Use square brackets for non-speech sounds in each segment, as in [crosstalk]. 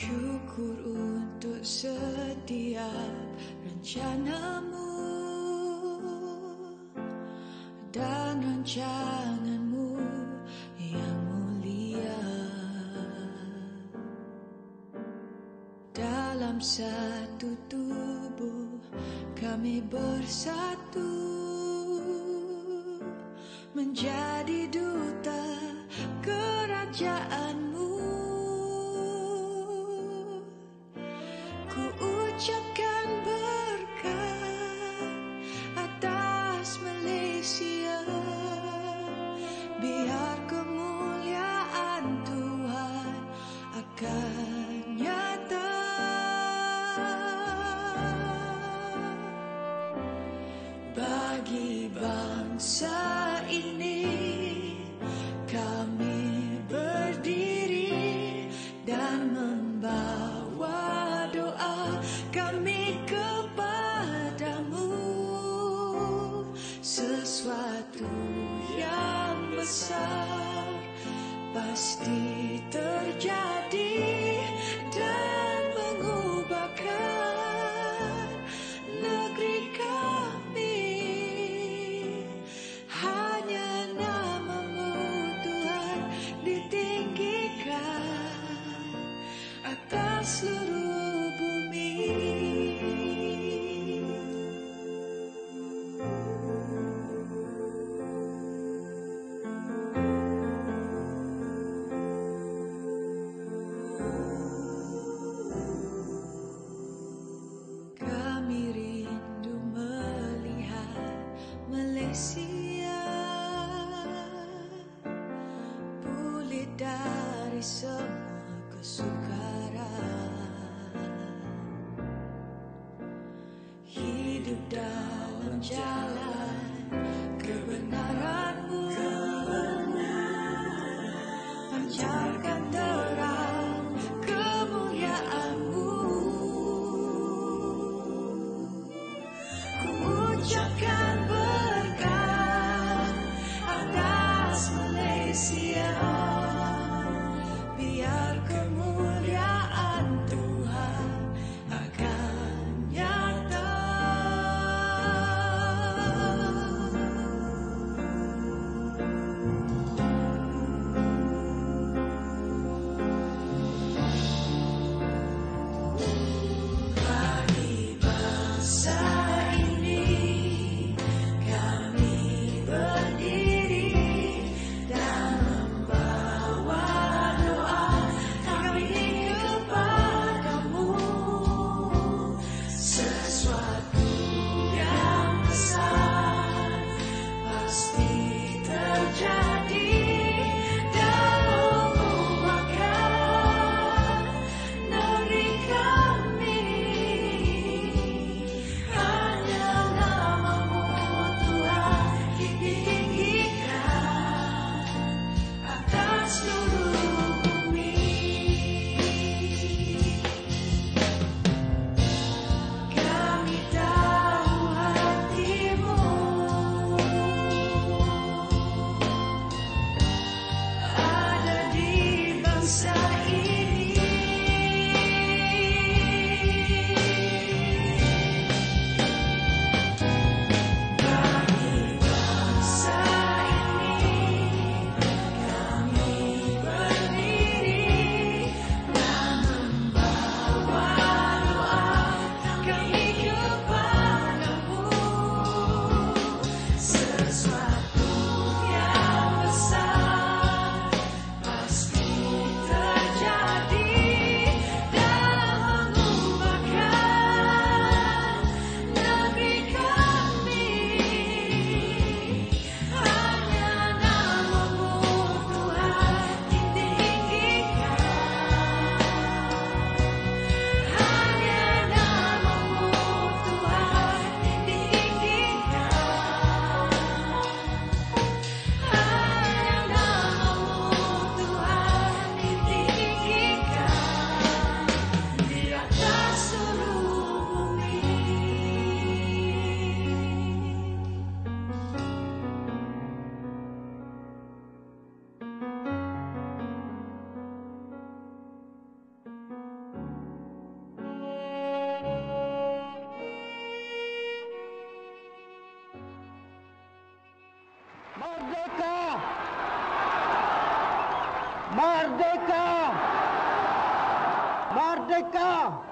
Syukur untuk setiap rencanamu dan rancanganmu yang mulia. Dalam satu tubuh kami bersatu menjadi Merdeka! Merdeka!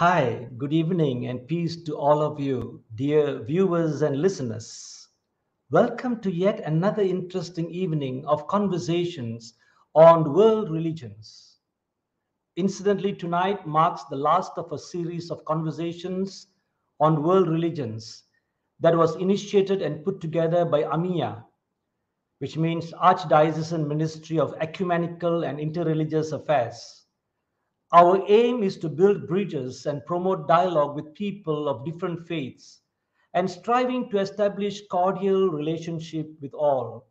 Hi, good evening and peace to all of you, dear viewers and listeners. Welcome to yet another interesting evening of conversations on world religions. Incidentally, tonight marks the last of a series of conversations on world religions that was initiated and put together by AMIA, which means Archdiocesan Ministry of Ecumenical and Interreligious Affairs. Our aim is to build bridges and promote dialogue with people of different faiths and striving to establish cordial relationship with all.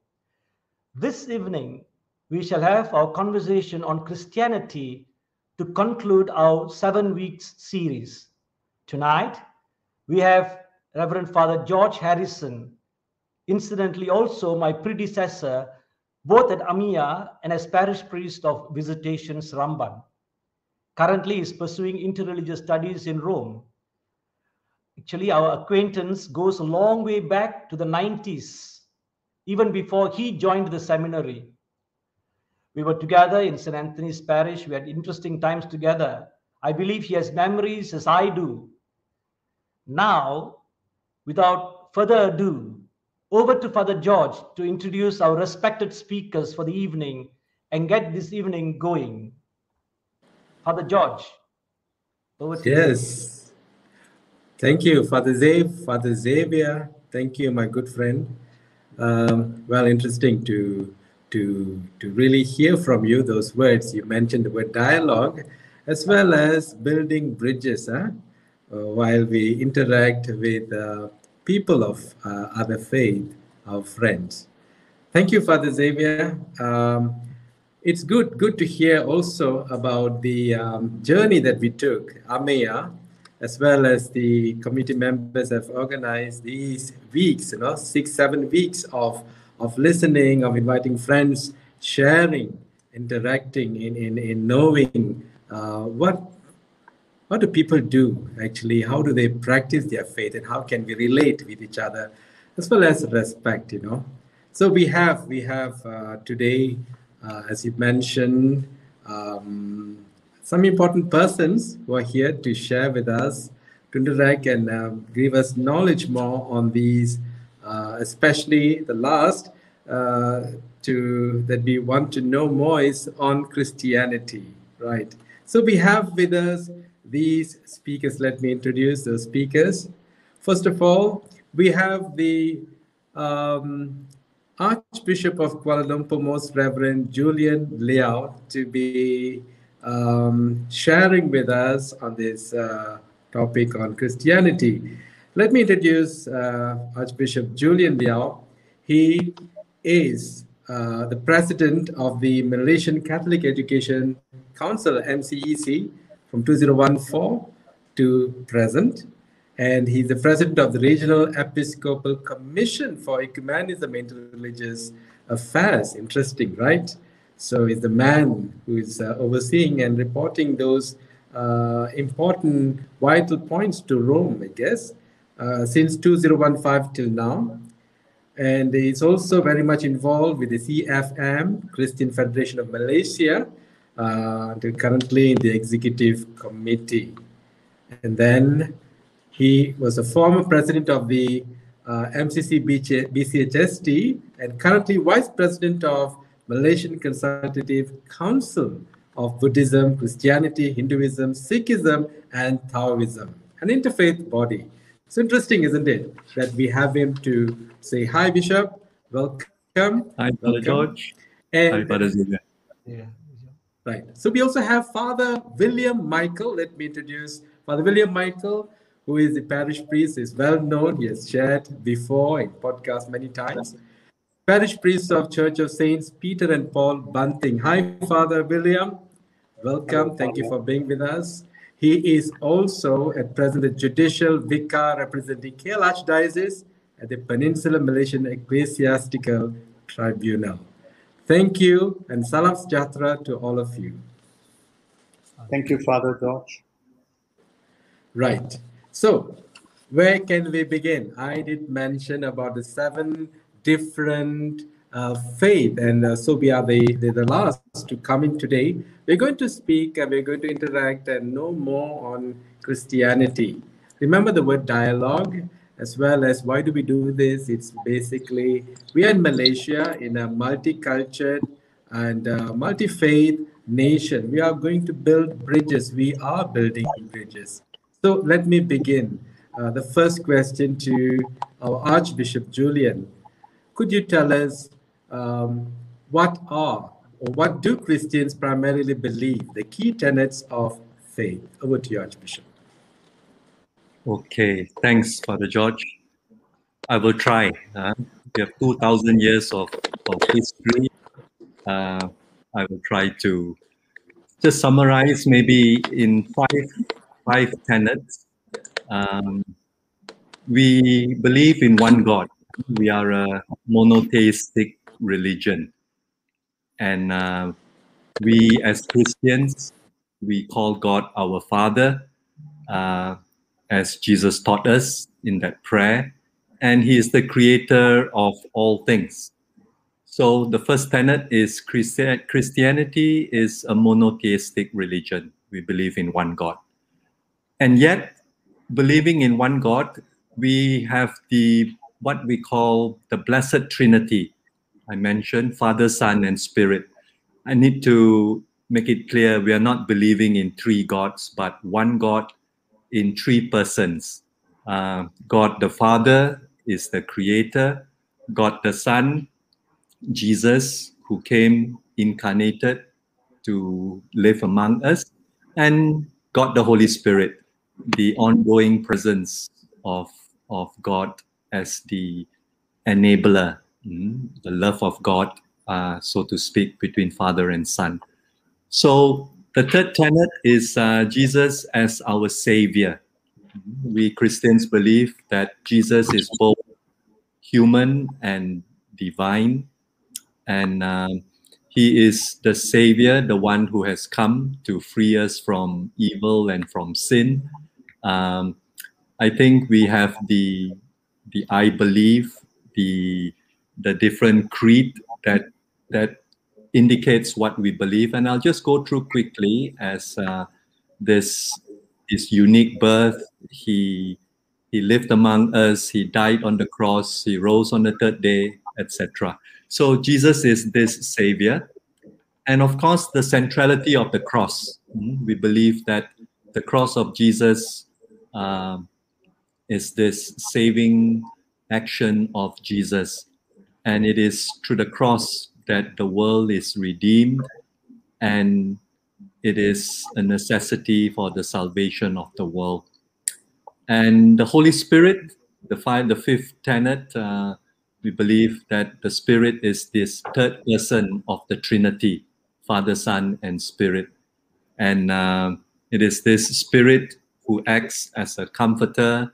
This evening, we shall have our conversation on Christianity to conclude our seven weeks series. Tonight, we have Reverend Father George Harrison, incidentally also my predecessor, both at AMIA and as parish priest of Visitation Seremban currently is pursuing interreligious studies in Rome. Actually, our acquaintance goes a long way back to the 90s, even before he joined the seminary. We were together in St. Anthony's Parish. We had interesting times together. I believe he has memories as I do. Now, without further ado, over to Father George to introduce our respected speakers for the evening and get this evening going. Father George, over to you. Yes. Thank you, Father Zav, Father Xavier. Thank you, my good friend. Um, well, interesting to to to really hear from you those words. You mentioned the word dialogue, as well as building bridges. Huh? Uh, while we interact with uh, people of uh, other faith, our friends. Thank you, Father Xavier. Um, it's good good to hear also about the um, journey that we took AMIA as well as the committee members have organized these weeks you know six seven weeks of of listening of inviting friends sharing interacting in in, in knowing uh, what what do people do actually? How do they practice their faith and how can we relate with each other as well as respect you know? So we have we have uh, today as you mentioned, um, some important persons who are here to share with us, to interact and um, give us knowledge more on these, uh, especially the last uh, to that we want to know more is on Christianity, right? So we have with us these speakers. Let me introduce those speakers. First of all, we have the um, Archbishop of Kuala Lumpur, Most Reverend Julian Leow, to be um, sharing with us on this uh, topic on Christianity. Let me introduce uh, Archbishop Julian Leow. He is uh, the president of the Malaysian Catholic Education Council, MCEC, from 2014 to present. And he's the president of the Regional Episcopal Commission for Ecumenism and Interreligious Affairs. Interesting, right? So he's the man who is uh, overseeing and reporting those uh, important vital points to Rome, I guess, uh, since 2015 till now. And he's also very much involved with the CFM, Christian Federation of Malaysia, uh, currently in the executive committee. And then he was a former president of the uh, MCC BCHST and currently vice president of Malaysian Consultative Council of Buddhism, Christianity, Hinduism, Sikhism, and Taoism, an interfaith body. It's interesting, isn't it, that we have him to say hi, Bishop. Welcome. Hi, Brother George. And Hi, Brother Xavier. Yeah. Right. So we also have Father William Michael. Let me introduce Father William Michael, who is the parish priest, is well known. He has shared before in podcast many times. Parish priest of Church of Saints Peter and Paul Banting. Hi, Father William. Welcome. Thank you for being with us. He is also at present the judicial vicar representing KL Archdiocese at the Peninsular Malaysian Ecclesiastical Tribunal. Thank you and salam sejahtera to all of you. Thank you, Father George. Right. So, where can we begin? I did mention about the seven different uh, faith, and uh, so we are the, the, the last to come in today. We're going to speak and we're going to interact and know more on Christianity. Remember the word dialogue as well as why do we do this? It's basically we are in Malaysia in a multicultural and uh, multi-faith nation. We are going to build bridges. We are building bridges. So let me begin. Uh, the first question to our Archbishop Julian. Could you tell us um, what are or what do Christians primarily believe, the key tenets of faith? Over to you, Archbishop. Okay, thanks, Father George. I will try. Uh, we have 2,000 years of, of history. Uh, I will try to just summarize maybe in five, five tenets. Um, we believe in one God. We are a monotheistic religion. And uh, we, as Christians, we call God our Father. Uh, as Jesus taught us in that prayer, and He is the creator of all things. So the first tenet is Christi- Christianity is a monotheistic religion. We believe in one God. And yet, believing in one God, we have the what we call the blessed trinity. I mentioned Father, Son, and Spirit. I need to make it clear we are not believing in three gods, but one God in three persons. Uh, God the Father is the creator, God the Son, Jesus, who came incarnated to live among us, and God the Holy Spirit, the ongoing presence of, of God as the enabler, mm, the love of God, uh, so to speak, between Father and Son. So the third tenet is uh, Jesus as our Savior. We Christians believe that Jesus is both human and divine, and um, He is the Savior, the one who has come to free us from evil and from sin. Um, I think we have the the I believe the the different creed that that indicates what we believe. And i'll just go through quickly as uh, this his unique birth. He he lived among us. He died on the cross. He rose on the third day etc so jesus is this savior. And of course the centrality of the cross. Mm, we believe that the cross of jesus um, is this saving action of jesus and it is through the cross that the world is redeemed and it is a necessity for the salvation of the world. And the Holy Spirit, the five, the fifth tenet, uh, we believe that the Spirit is this third person of the Trinity, Father, Son, and Spirit. And uh, it is this Spirit who acts as a comforter,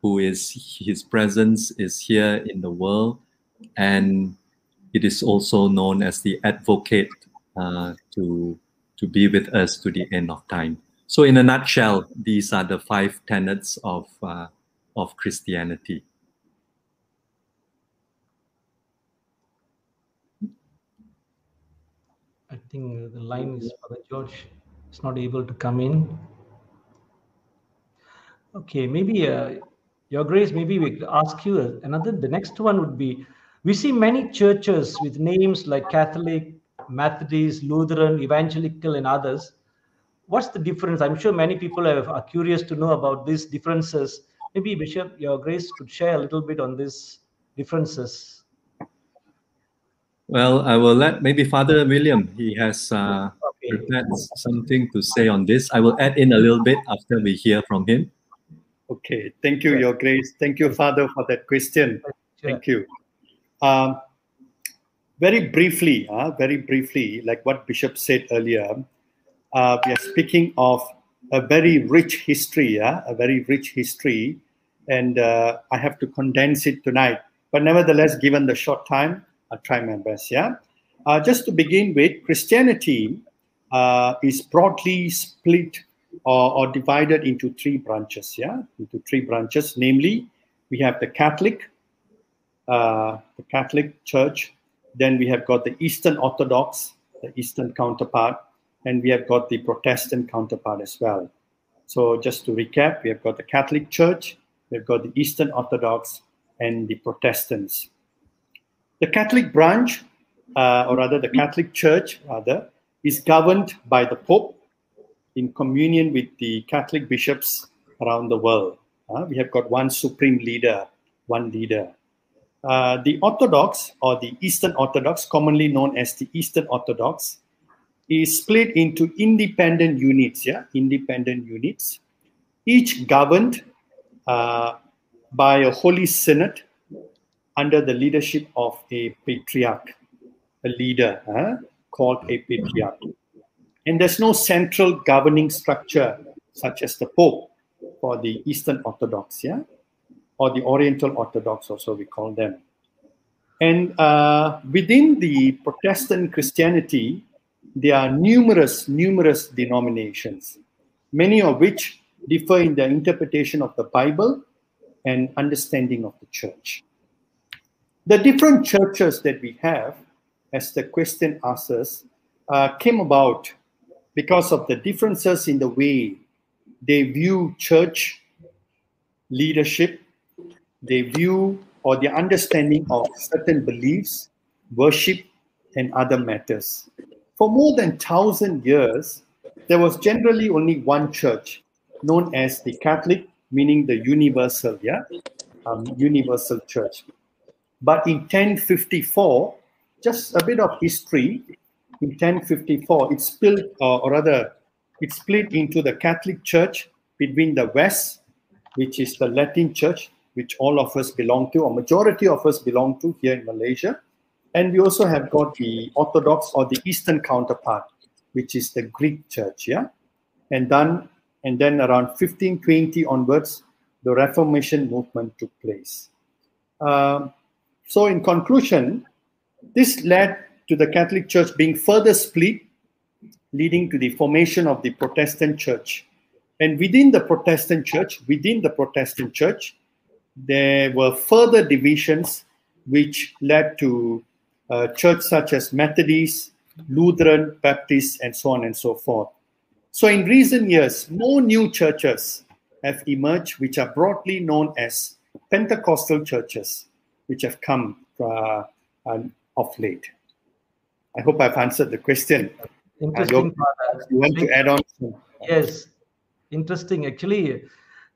who is his presence is here in the world, and it is also known as the advocate uh, to to be with us to the end of time. So, in a nutshell, these are the five tenets of uh, of Christianity. I think the line is Father George is not able to come in. Okay, maybe uh, Your Grace, maybe we could ask you another. The next one would be we see many churches with names like Catholic, Methodist, Lutheran, Evangelical, and others. What's the difference? I'm sure many people are, are curious to know about these differences. Maybe Bishop, Your Grace could share a little bit on these differences. Well, I will let maybe Father William. He has uh, Okay. prepared something to say on this. I will add in a little bit after we hear from him. Okay, thank you, Your Grace. Thank you, Father, for that question. Thank you. Um, very briefly, uh, very briefly, like what Bishop said earlier, uh, we are speaking of a very rich history, yeah, a very rich history, and uh, I have to condense it tonight. But nevertheless, given the short time, I'll try my best. Yeah. Uh, just to begin with, Christianity uh, is broadly split or, or divided into three branches. Yeah, into three branches. Namely, we have the Catholic, uh, the Catholic Church. Then we have got the Eastern Orthodox, the Eastern counterpart, and we have got the Protestant counterpart as well. So just to recap, we have got the Catholic Church, we've got the Eastern Orthodox, and the Protestants. The Catholic branch, uh, or rather the Catholic Church, rather, is governed by the Pope in communion with the Catholic bishops around the world. Uh, we have got one supreme leader, one leader. Uh, the Orthodox, or the Eastern Orthodox, commonly known as the Eastern Orthodox, is split into independent units. Yeah, independent units, each governed uh, by a holy synod under the leadership of a patriarch, a leader huh, called a patriarch. And there's no central governing structure such as the Pope for the Eastern Orthodox, yeah, or the Oriental Orthodox, also we call them. And uh, within the Protestant Christianity, there are numerous, numerous denominations, many of which differ in their interpretation of the Bible and understanding of the church. The different churches that we have, as the question asks us, uh, came about because of the differences in the way they view church leadership, they view or their understanding of certain beliefs, worship, and other matters. For more than thousand years, there was generally only one church, known as the Catholic, meaning the universal, yeah, um, universal church. But in 1054, just a bit of history. In 1054, it split, uh, or rather, it split into the Catholic Church between the West, which is the Latin Church, which all of us belong to, or majority of us belong to here in Malaysia, and we also have got the Orthodox or the Eastern counterpart, which is the Greek Church. Yeah, and then and then around 1520 onwards, the Reformation movement took place. Um, so, in conclusion, this led to the Catholic Church being further split, leading to the formation of the Protestant Church. And within the Protestant Church, within the Protestant Church, there were further divisions which led to uh, church such as Methodist, Lutheran, Baptist, and so on and so forth. So, in recent years, more new churches have emerged, which are broadly known as Pentecostal churches, which have come uh, um, of late. I hope I've answered the question. Interesting, You want to add on? Yes, interesting. Actually,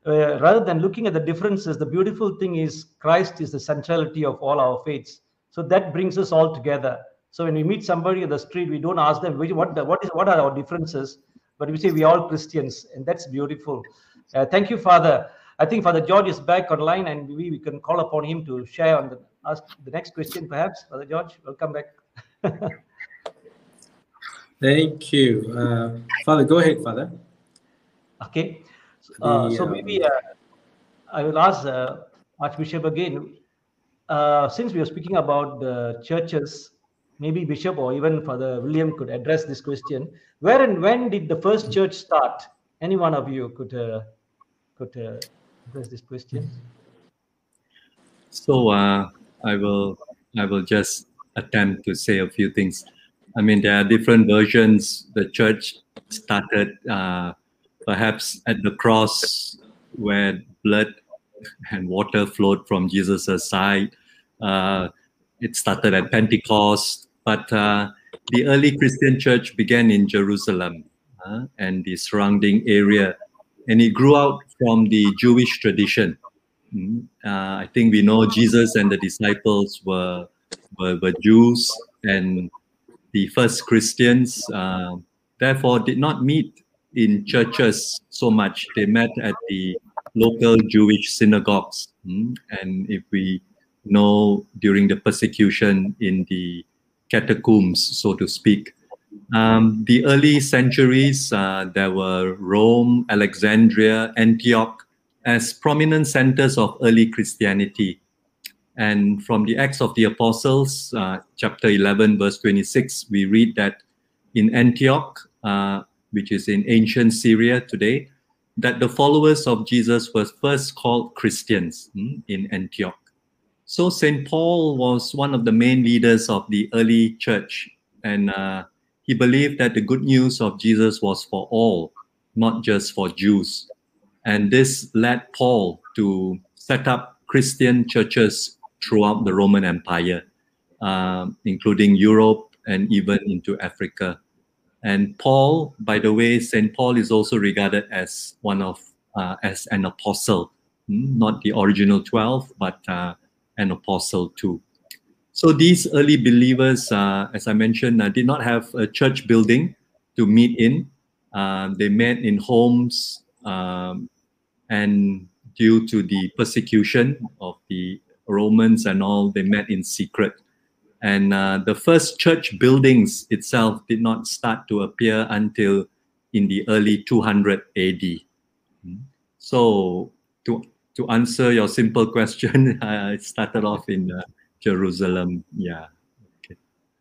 uh, rather than looking at the differences, the beautiful thing is Christ is the centrality of all our faiths. So that brings us all together. So when we meet somebody on the street, we don't ask them "Which- what the, what is what are our differences, but we say we are all Christians, and that's beautiful. Uh, thank you, Father. I think Father George is back online, and we, we can call upon him to share on the ask the next question, perhaps. Father George, welcome back. [laughs] Thank you. Uh, Father, go ahead, Father. Okay. Uh, The, so um, maybe uh, I will ask uh, Archbishop again. Uh, since we are speaking about the churches, maybe Bishop or even Father William could address this question. Where and when did the first church start? Any one of you could uh, could uh, address this question. So uh, I will I will just attempt to say a few things. I mean, there are different versions. The church started uh, perhaps at the cross, where blood and water flowed from Jesus' side. Uh, it started at Pentecost, but uh, the early Christian church began in Jerusalem uh, and the surrounding area, and it grew out from the Jewish tradition. Mm, uh, I think we know Jesus and the disciples were were, were Jews, and the first Christians uh, therefore did not meet in churches so much. They met at the local Jewish synagogues, Mm, and if we know during the persecution in the catacombs, so to speak. Um, the early centuries, uh, there were Rome, Alexandria, Antioch as prominent centers of early Christianity. And from the Acts of the Apostles, uh, chapter 11, verse 26, we read that in Antioch, uh, which is in ancient Syria today, that the followers of Jesus were first called Christians mm, in Antioch. So St. Paul was one of the main leaders of the early church, and uh, he believed that the good news of Jesus was for all, not just for Jews. And this led Paul to set up Christian churches throughout the Roman Empire, um, including Europe and even into Africa. And Paul, by the way, St. Paul is also regarded as one of, uh, as an apostle, mm, not the original 12, but uh, an apostle too. So these early believers, uh, as I mentioned, uh, did not have a church building to meet in. Uh, they met in homes, um, and due to the persecution of the Romans and all, they met in secret. And uh, the first church buildings itself did not start to appear until in the early 200 AD. Mm. So to to answer your simple [laughs] question, it started off in uh, Jerusalem. Yeah.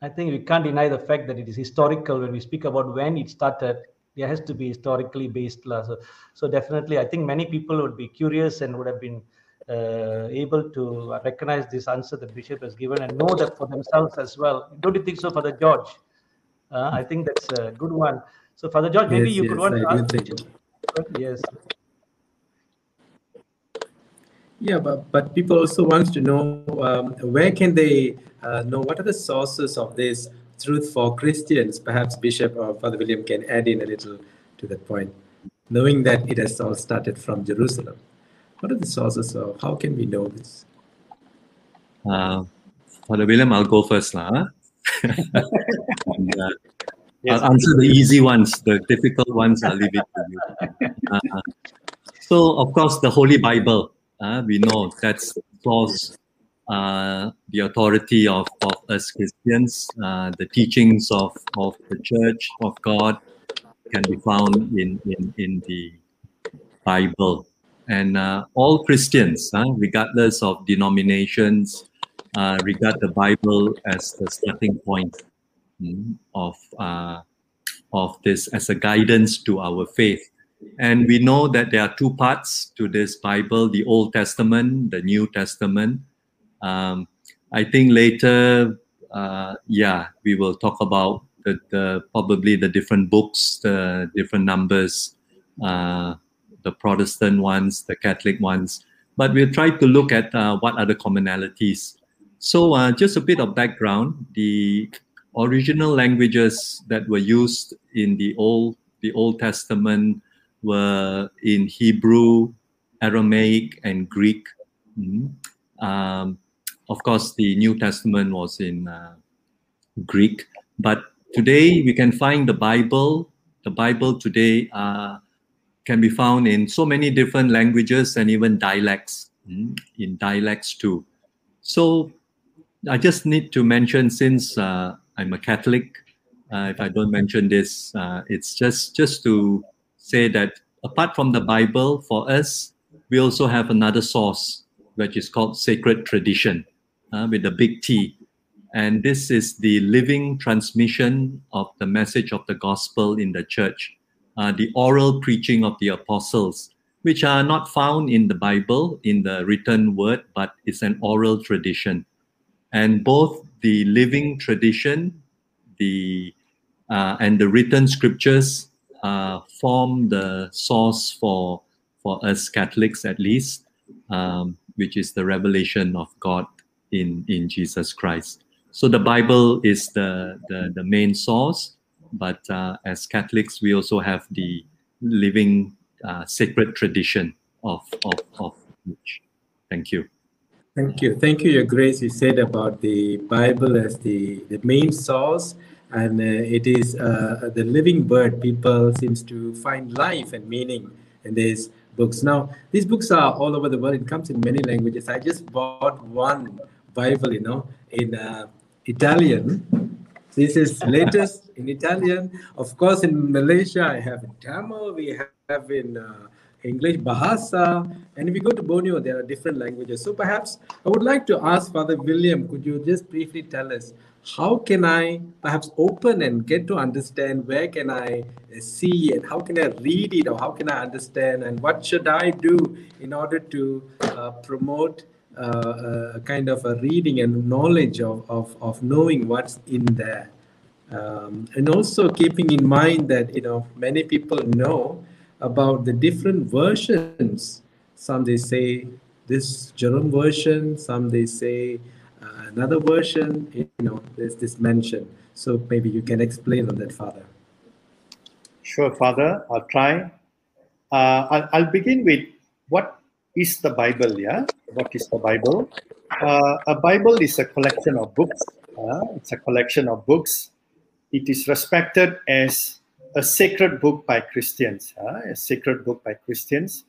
I think we can't deny the fact that it is historical when we speak about when it started. There has to be historically based. So, so definitely, I think many people would be curious and would have been able to recognize this answer that Bishop has given and know that for themselves as well. Don't you think so, Father George? Uh, I think that's a good one. So, Father George, maybe Yes, you could yes, want I think- Yes. Yeah, but, but people also want to know um, where can they uh, know what are the sources of this truth for Christians? Perhaps Bishop or Father William can add in a little to that point, knowing that it has all started from Jerusalem. What are the sources of how can we know this? Uh, Father William, I'll go first. lah. huh? [laughs] And, uh, Yes. I'll answer the easy ones. The difficult ones, I'll leave it to you. [laughs] Uh, so, of course, the Holy Bible. Uh, we know that's the source, uh, the authority of, of us Christians. Uh, the teachings of, of the Church of God can be found in, in, in the Bible. And uh, all Christians, uh, regardless of denominations, uh, regard the Bible as the starting point mm, of uh, of this as a guidance to our faith. And we know that there are two parts to this Bible: the Old Testament, the New Testament. Um, I think later, uh, yeah, we will talk about the, the probably the different books, the different numbers, uh, the Protestant ones, the Catholic ones. But we'll try to look at uh, what are the commonalities. So, uh, just a bit of background: the original languages that were used in the old the Old Testament were in Hebrew, Aramaic, and Greek. Mhm. Um, of course, the New Testament was in uh, Greek, but today we can find the Bible. The Bible today uh, can be found in so many different languages and even dialects, mm, in dialects too. So I just need to mention since uh, I'm a Catholic, uh, if I don't mention this, uh, it's just just to say that apart from the Bible, for us, we also have another source, which is called sacred tradition, uh, with a big T. And this is the living transmission of the message of the gospel in the church, uh, the oral preaching of the apostles, which are not found in the Bible, in the written word, but it's an oral tradition. And both the living tradition, the uh, and the written scriptures uh, form the source for for us Catholics at least, um, which is the revelation of God in in Jesus Christ. So the Bible is the the, the main source, but uh, as Catholics we also have the living uh, sacred tradition of of of which. Thank you. Thank you. Thank you, Your Grace. You said about the Bible as the, the main source, and uh, it is uh, the living word. People seems to find life and meaning in these books. Now, these books are all over the world. It comes in many languages. I just bought one Bible, you know, in uh, Italian. This is latest in Italian. Of course, in Malaysia, I have in Tamil. We have in uh, English, Bahasa, and if you go to Borneo, there are different languages. So perhaps I would like to ask Father William, could you just briefly tell us how can I perhaps open and get to understand where can I uh, see and how can I read it or how can I understand and what should I do in order to uh, promote a kind of a reading and knowledge of, of, of knowing what's in there. Um, and also keeping in mind that you know many people know about the different versions. Some they say this Jerome version, some they say uh, another version. You know, there's this mention. So maybe you can explain on that, Father. Sure, Father. I'll try. Uh, I'll, I'll begin with what is the Bible. Yeah, what is the Bible? Uh, a Bible is a collection of books. Uh, it's a collection of books. It is respected as a sacred book by Christians. Uh, a sacred book by Christians.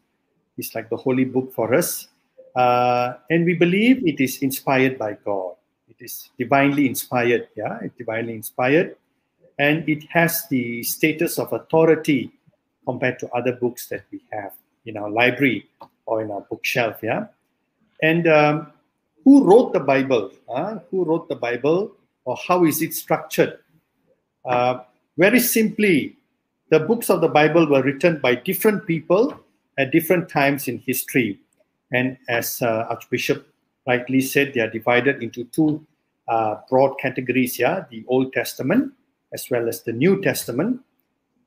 It's like the holy book for us. Uh, and we believe it is inspired by God. It is divinely inspired. Yeah, it's divinely inspired. And it has the status of authority compared to other books that we have in our library or in our bookshelf. Yeah. And um, who wrote the Bible? Uh, who wrote the Bible or how is it structured? Uh, very simply, the books of the Bible were written by different people at different times in history. And as uh, Archbishop rightly said, they are divided into two uh, broad categories yeah, the Old Testament as well as the New Testament.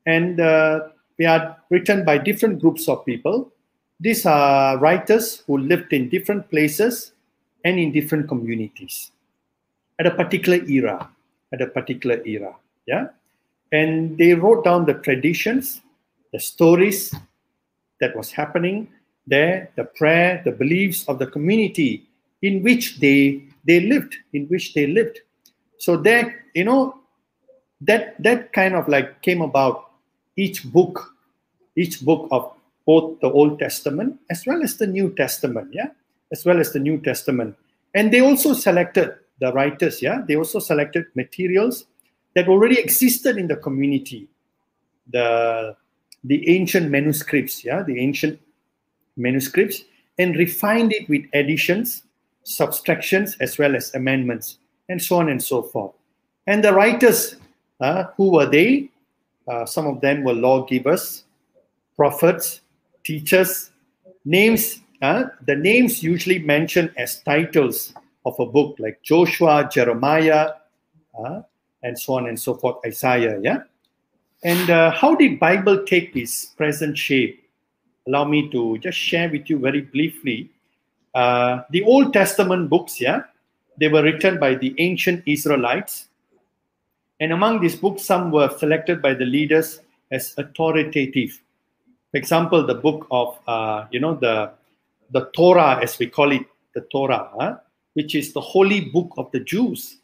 And uh, they are written by different groups of people. These are writers who lived in different places and in different communities at a particular era. At a particular era. Yeah and they wrote down the traditions the stories that was happening there the prayer the beliefs of the community in which they they lived in which they lived so that you know that that kind of like came about each book each book of both the old testament as well as the new testament yeah as well as the new testament. And they also selected the writers yeah they also selected materials that already existed in the community. The the ancient manuscripts yeah the ancient manuscripts and refined it with additions subtractions as well as amendments and so on and so forth. And the writers uh, who were they? Uh, some of them were lawgivers prophets teachers names uh, the names usually mentioned as titles of a book like joshua jeremiah uh, and so on and so forth, Isaiah, yeah? And uh, how did Bible take its present shape? Allow me to just share with you very briefly. Uh, the Old Testament books, yeah, they were written by the ancient Israelites. And among these books, some were selected by the leaders as authoritative. For example, the book of, uh, you know, the, the Torah, as we call it, the Torah, huh? which is the holy book of the Jews,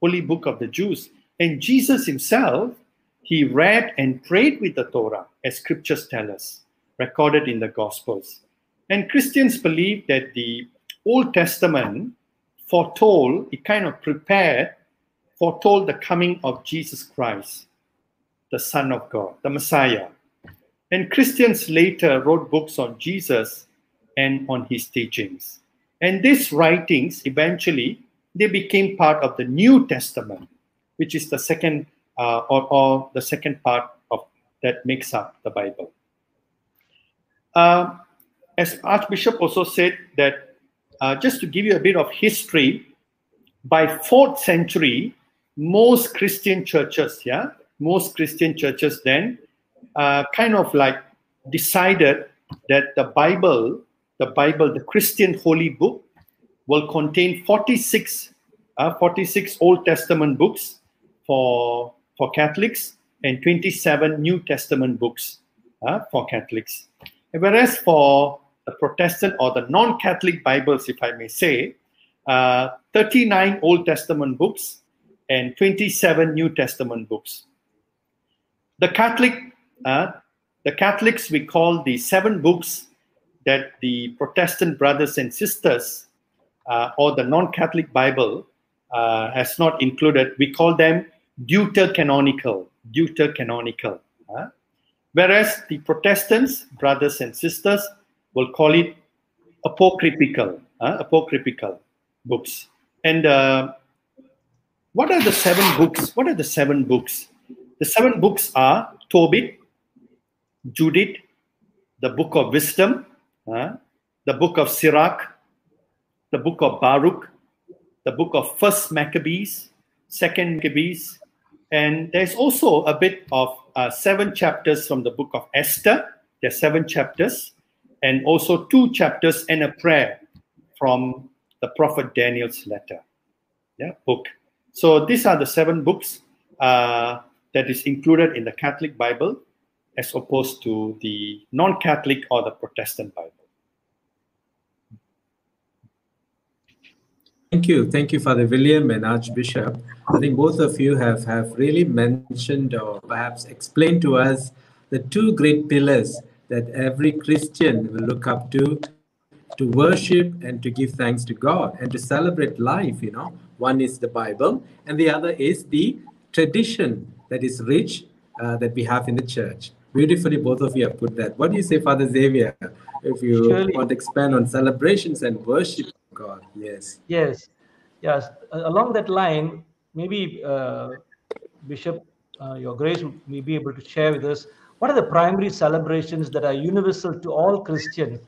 holy book of the Jews. And Jesus himself, he read and prayed with the Torah, as scriptures tell us, recorded in the Gospels. And Christians believe that the Old Testament foretold, it kind of prepared, foretold the coming of Jesus Christ, the Son of God, the Messiah. And Christians later wrote books on Jesus and on his teachings. And these writings eventually they became part of the New Testament, which is the second uh, or, or the second part of that makes up the Bible. Uh, as Archbishop also said that uh, just to give you a bit of history, by fourth century, most Christian churches, yeah, most Christian churches then uh, kind of like decided that the Bible, the Bible, the Christian holy book, will contain 46, uh, 46 Old Testament books for for Catholics and 27 New Testament books uh, for Catholics. Whereas for the Protestant or the non-Catholic Bibles, if I may say, uh, 39 Old Testament books and 27 New Testament books. The Catholic, uh, the Catholics, we call the seven books that the Protestant brothers and sisters uh, or the non-Catholic Bible uh, has not included. We call them deuterocanonical, deuterocanonical. Uh, whereas the Protestants, brothers and sisters, will call it apocryphal, uh, apocryphal books. And uh, what are the seven books? What are the seven books? The seven books are Tobit, Judith, the Book of Wisdom, uh, the Book of Sirach, the Book of Baruch, the Book of First Maccabees, Second Maccabees, and there's also a bit of uh, seven chapters from the Book of Esther. There are seven chapters, and also two chapters and a prayer from the prophet Daniel's letter, yeah, book. So these are the seven books uh, that is included in the Catholic Bible, as opposed to the non-Catholic or the Protestant Bible. Thank you. Thank you, Father William and Archbishop. I think both of you have, have really mentioned or perhaps explained to us the two great pillars that every Christian will look up to to worship and to give thanks to God and to celebrate life. You know, one is the Bible, and the other is the tradition that is rich uh, that we have in the church. Beautifully, both of you have put that. What do you say, Father Xavier? If you Surely. want to expand on celebrations and worship God, yes. Yes, yes. Along that line, maybe uh, Bishop, uh, Your Grace may be able to share with us what are the primary celebrations that are universal to all Christians,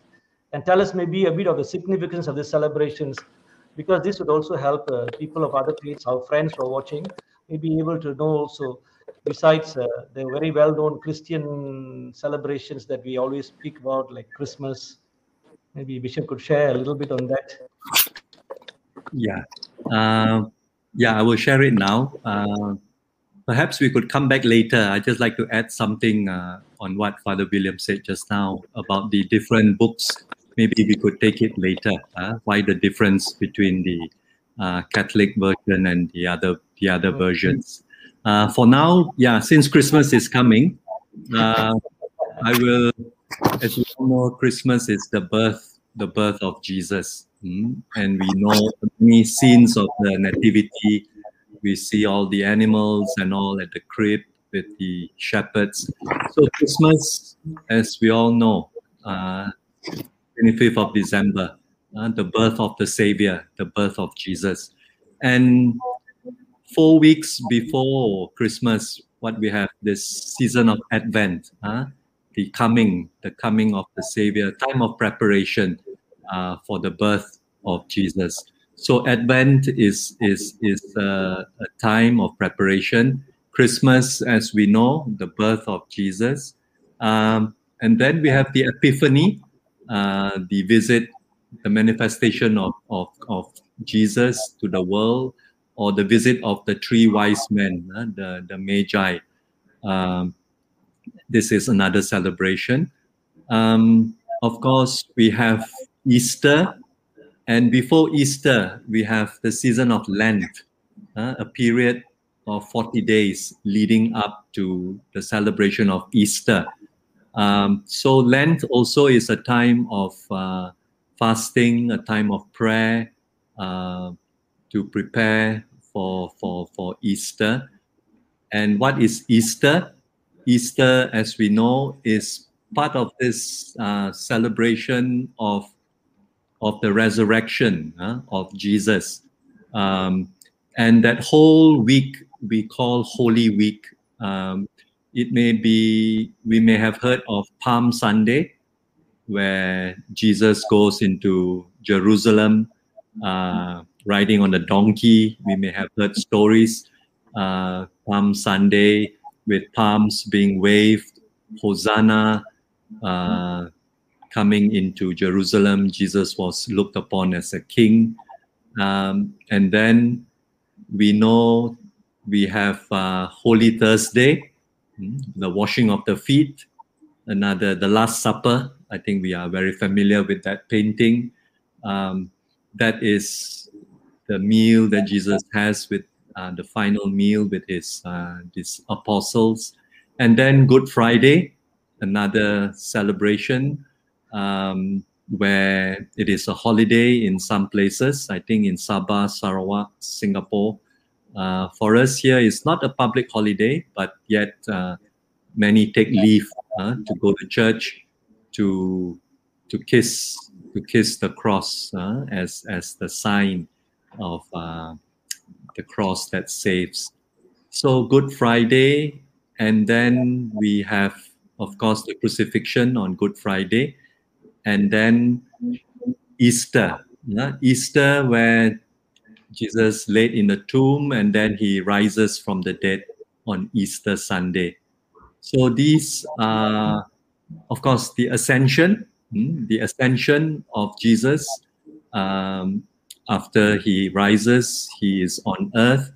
and tell us maybe a bit of the significance of the celebrations, because this would also help uh, people of other faiths, our friends who are watching, may be able to know also. Besides uh, the very well-known Christian celebrations that we always speak about, like Christmas, maybe Bishop could share a little bit on that. Yeah. Uh, yeah, I will share it now. Uh, perhaps we could come back later. I'd just like to add something uh, on what Father William said just now about the different books. Maybe we could take it later. Uh, why the difference between the uh, Catholic version and the other the other versions? Uh, for now, yeah, since Christmas is coming, uh, I will, as we all know, Christmas is the birth the birth of Jesus. Mm, And we know many scenes of the nativity. We see all the animals and all at the crib with the shepherds. So Christmas, as we all know, uh, 25th of December, uh, the birth of the Savior, the birth of Jesus. And four weeks before Christmas, what we have this season of Advent, uh, the coming, the coming of the Savior, time of preparation uh, for the birth of Jesus. So Advent is is is uh, a time of preparation. Christmas, as we know, the birth of Jesus, um, and then we have the Epiphany, uh, the visit, the manifestation of, of of Jesus to the world, or the visit of the three wise men, uh, the the Magi. Um, this is another celebration. Um, of course, we have Easter, and before Easter, we have the season of Lent, uh, a period of 40 days leading up to the celebration of Easter. Um, so, Lent also is a time of uh, fasting, a time of prayer uh, to prepare for, for, for Easter. And what is Easter? Easter, as we know, is part of this uh, celebration of of the resurrection uh, of Jesus, um, and that whole week we call Holy Week. Um, it may be we may have heard of Palm Sunday, where Jesus goes into Jerusalem uh, riding on a donkey. We may have heard stories. Uh, Palm Sunday with palms being waved, Hosanna, uh, coming into Jerusalem. Jesus was looked upon as a king. Um, and then we know we have uh, Holy Thursday, mm, the washing of the feet, another, the Last Supper. I think we are very familiar with that painting. Um, that is the meal that Jesus has with uh, the final meal with his, uh, his apostles. And then Good Friday, another celebration um, where it is a holiday in some places. I think in Sabah, Sarawak, Singapore. Uh, for us here, it's not a public holiday, but yet uh, many take leave uh, to go to church to to kiss to kiss the cross uh, as as the sign of uh, the cross that saves. So Good Friday, and then we have, of course, the crucifixion on Good Friday, and then Easter. yeah, Easter, where Jesus laid in the tomb and then he rises from the dead on Easter Sunday. So these are, of course, the ascension, mm, the ascension of Jesus. Um, after he rises, he is on earth,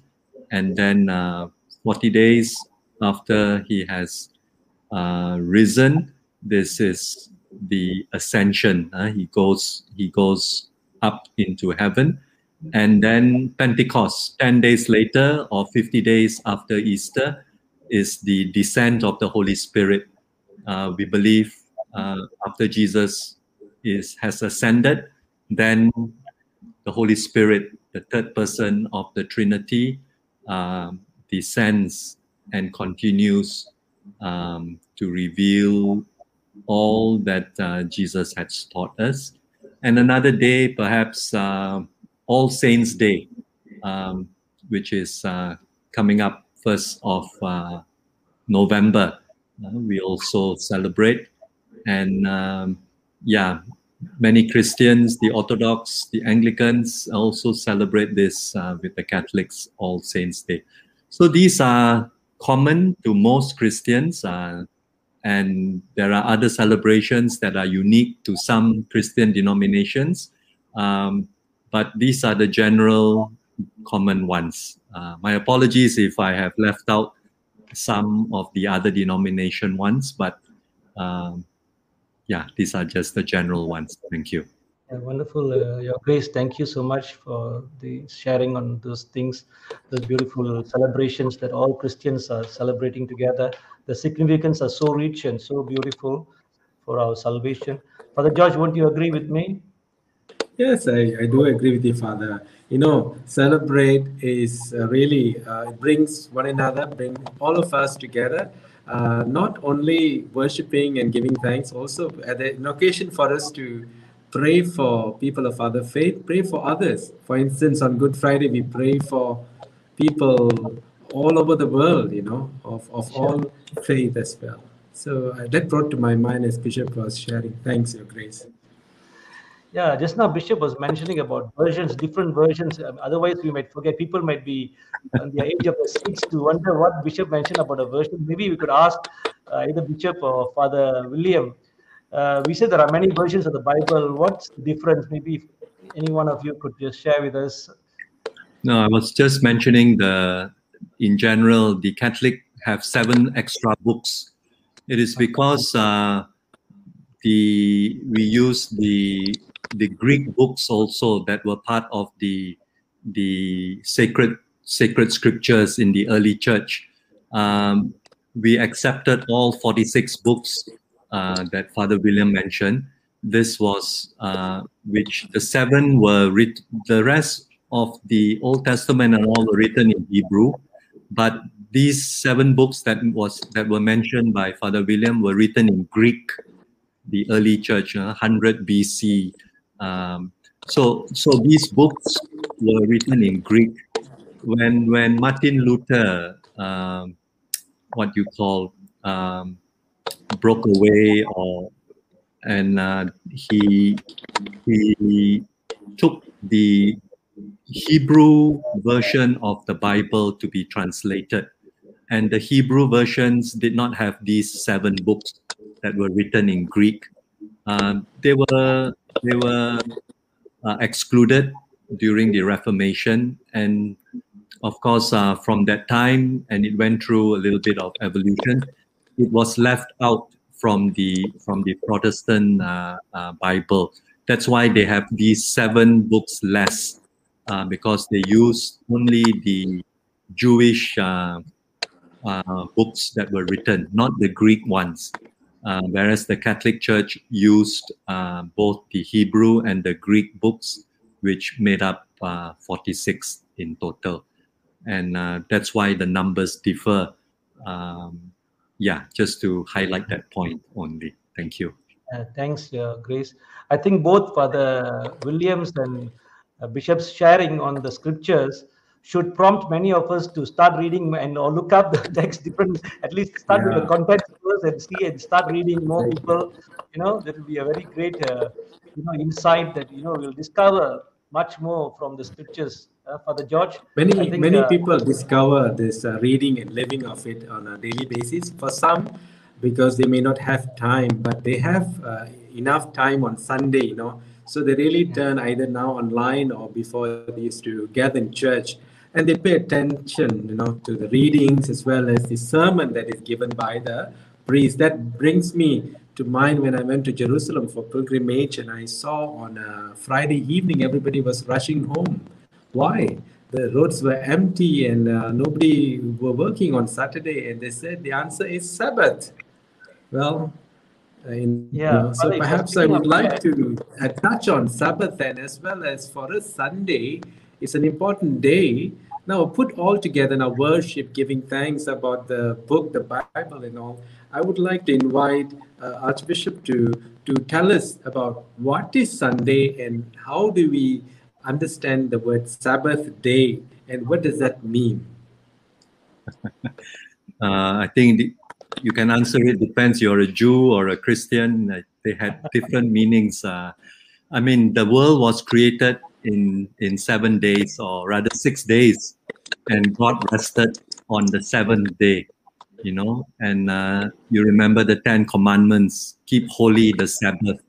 and then uh, 40 days after he has uh, risen, this is the ascension. uh, he goes he goes up into heaven, and then Pentecost, 10 days later or 50 days after Easter, is the descent of the Holy Spirit. Uh, we believe uh, after Jesus is has ascended, then the Holy Spirit, the third person of the Trinity, um, descends and continues um, to reveal all that uh, Jesus has taught us. And another day, perhaps uh, All Saints' Day, um, which is uh, coming up first of uh, November. Uh, we also celebrate, and um, yeah, many Christians, the Orthodox, the Anglicans also celebrate this uh, with the Catholics All Saints' Day. So these are common to most Christians, uh, and there are other celebrations that are unique to some Christian denominations. Um, but these are the general common ones. Uh, my apologies if I have left out some of the other denomination ones, but um, yeah, these are just the general ones. Thank you. Yeah, wonderful, uh, Your Grace. Thank you so much for the sharing on those things, those beautiful celebrations that all Christians are celebrating together. The significance are so rich and so beautiful for our salvation. Father George, won't you agree with me? Yes, I, I do agree with you, Father. You know, celebrate is uh, really, uh, brings one another, bring all of us together. Uh, not only worshiping and giving thanks, also at an occasion for us to pray for people of other faith, pray for others. For instance, on Good Friday, we pray for people all over the world, you know, of, of all faith as well. So uh, that brought to my mind as Bishop was sharing. Thanks, Your Grace. Yeah, just now Bishop was mentioning about versions, different versions. Um, otherwise, we might forget. People might be on the age of seats to wonder what Bishop mentioned about a version. Maybe we could ask uh, either Bishop or Father William. Uh, we said there are many versions of the Bible. What's the difference? Maybe any one of you could just share with us. No, I was just mentioning the, in general, the Catholic have seven extra books. It is because uh, the we use the the Greek books also that were part of the the sacred sacred scriptures in the early church. Um, we accepted all 46 books uh, that Father William mentioned. This was uh, which the seven were writ- the rest of the Old Testament and all were written in Hebrew, but these seven books that was that were mentioned by Father William were written in Greek, the early church, uh, 100 BC. Um, so, so these books were written in Greek. When when Martin Luther, um, what you call, um, broke away or and uh, he he took the Hebrew version of the Bible to be translated, and the Hebrew versions did not have these seven books that were written in Greek. Um, they were they were uh, excluded during the Reformation, and of course, uh, from that time, and it went through a little bit of evolution. It was left out from the from the Protestant uh, uh, Bible. That's why they have these seven books less, uh, because they use only the Jewish uh, books that were written, not the Greek ones. Uh, whereas the Catholic Church used uh, both the Hebrew and the Greek books, which made up uh, 46 in total. And uh, that's why the numbers differ. Um, yeah, just to highlight that point only. Thank you. Uh, thanks, uh, Grace. I think both Father Williams and uh, Bishop's sharing on the scriptures should prompt many of us to start reading and or look up the [laughs] text different, at least start with the Yeah. context and see and start reading more people. You know, that will be a very great, uh, you know, insight that, you know, we'll discover much more from the scriptures. Uh, Father George, Many think, many uh, people discover this uh, reading and living of it on a daily basis. For some, because they may not have time, but they have uh, enough time on Sunday, you know. So they really turn either now online or before they used to gather in church, and they pay attention, you know, to the readings as well as the sermon that is given by the priest. That brings me to mind when I went to Jerusalem for pilgrimage, and I saw on a Friday evening everybody was rushing home. Why? The roads were empty and uh, nobody were working on Saturday, and they said the answer is Sabbath. Well, uh, in, you Yeah, know, so perhaps I would like to uh, touch on Sabbath then, as well as for us, Sunday is an important day. Now, put all together in our worship, giving thanks about the book, the Bible, and all. I would like to invite uh, Archbishop to to tell us about what is Sunday and how do we understand the word Sabbath day and what does that mean? [laughs] Uh, I think the, you can answer it. Depends you're a Jew or a Christian. They had different meanings. Uh, I mean, the world was created in in seven days, or rather six days, and God rested on the seventh day. You know, and uh, you remember the Ten Commandments: keep holy the Sabbath.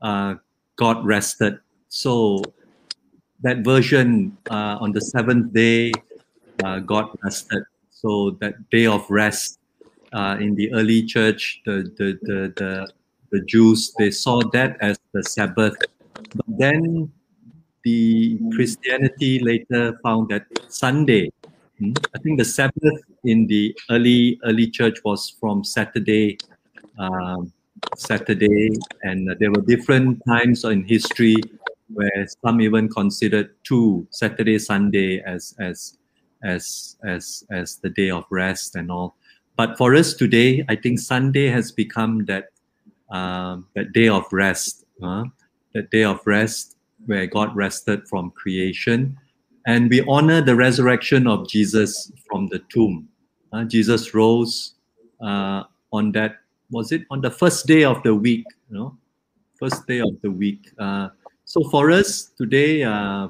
Uh, God rested. So that version uh, on the seventh day, uh, God rested. So that day of rest uh, in the early church, the, the the the the Jews they saw that as the Sabbath. But then the Christianity later found that Sunday. hmm, I think the Sabbath in the early early church was from Saturday, um, Saturday, and there were different times in history where some even considered two Saturday, Sunday as as as as as the day of rest and all. But for us today, I think Sunday has become that um, that day of rest, uh, that day of rest where God rested from creation, and we honor the resurrection of Jesus from the tomb. Uh, Jesus rose uh, on that was it on the first day of the week, you know, first day of the week. Uh, so for us today, uh,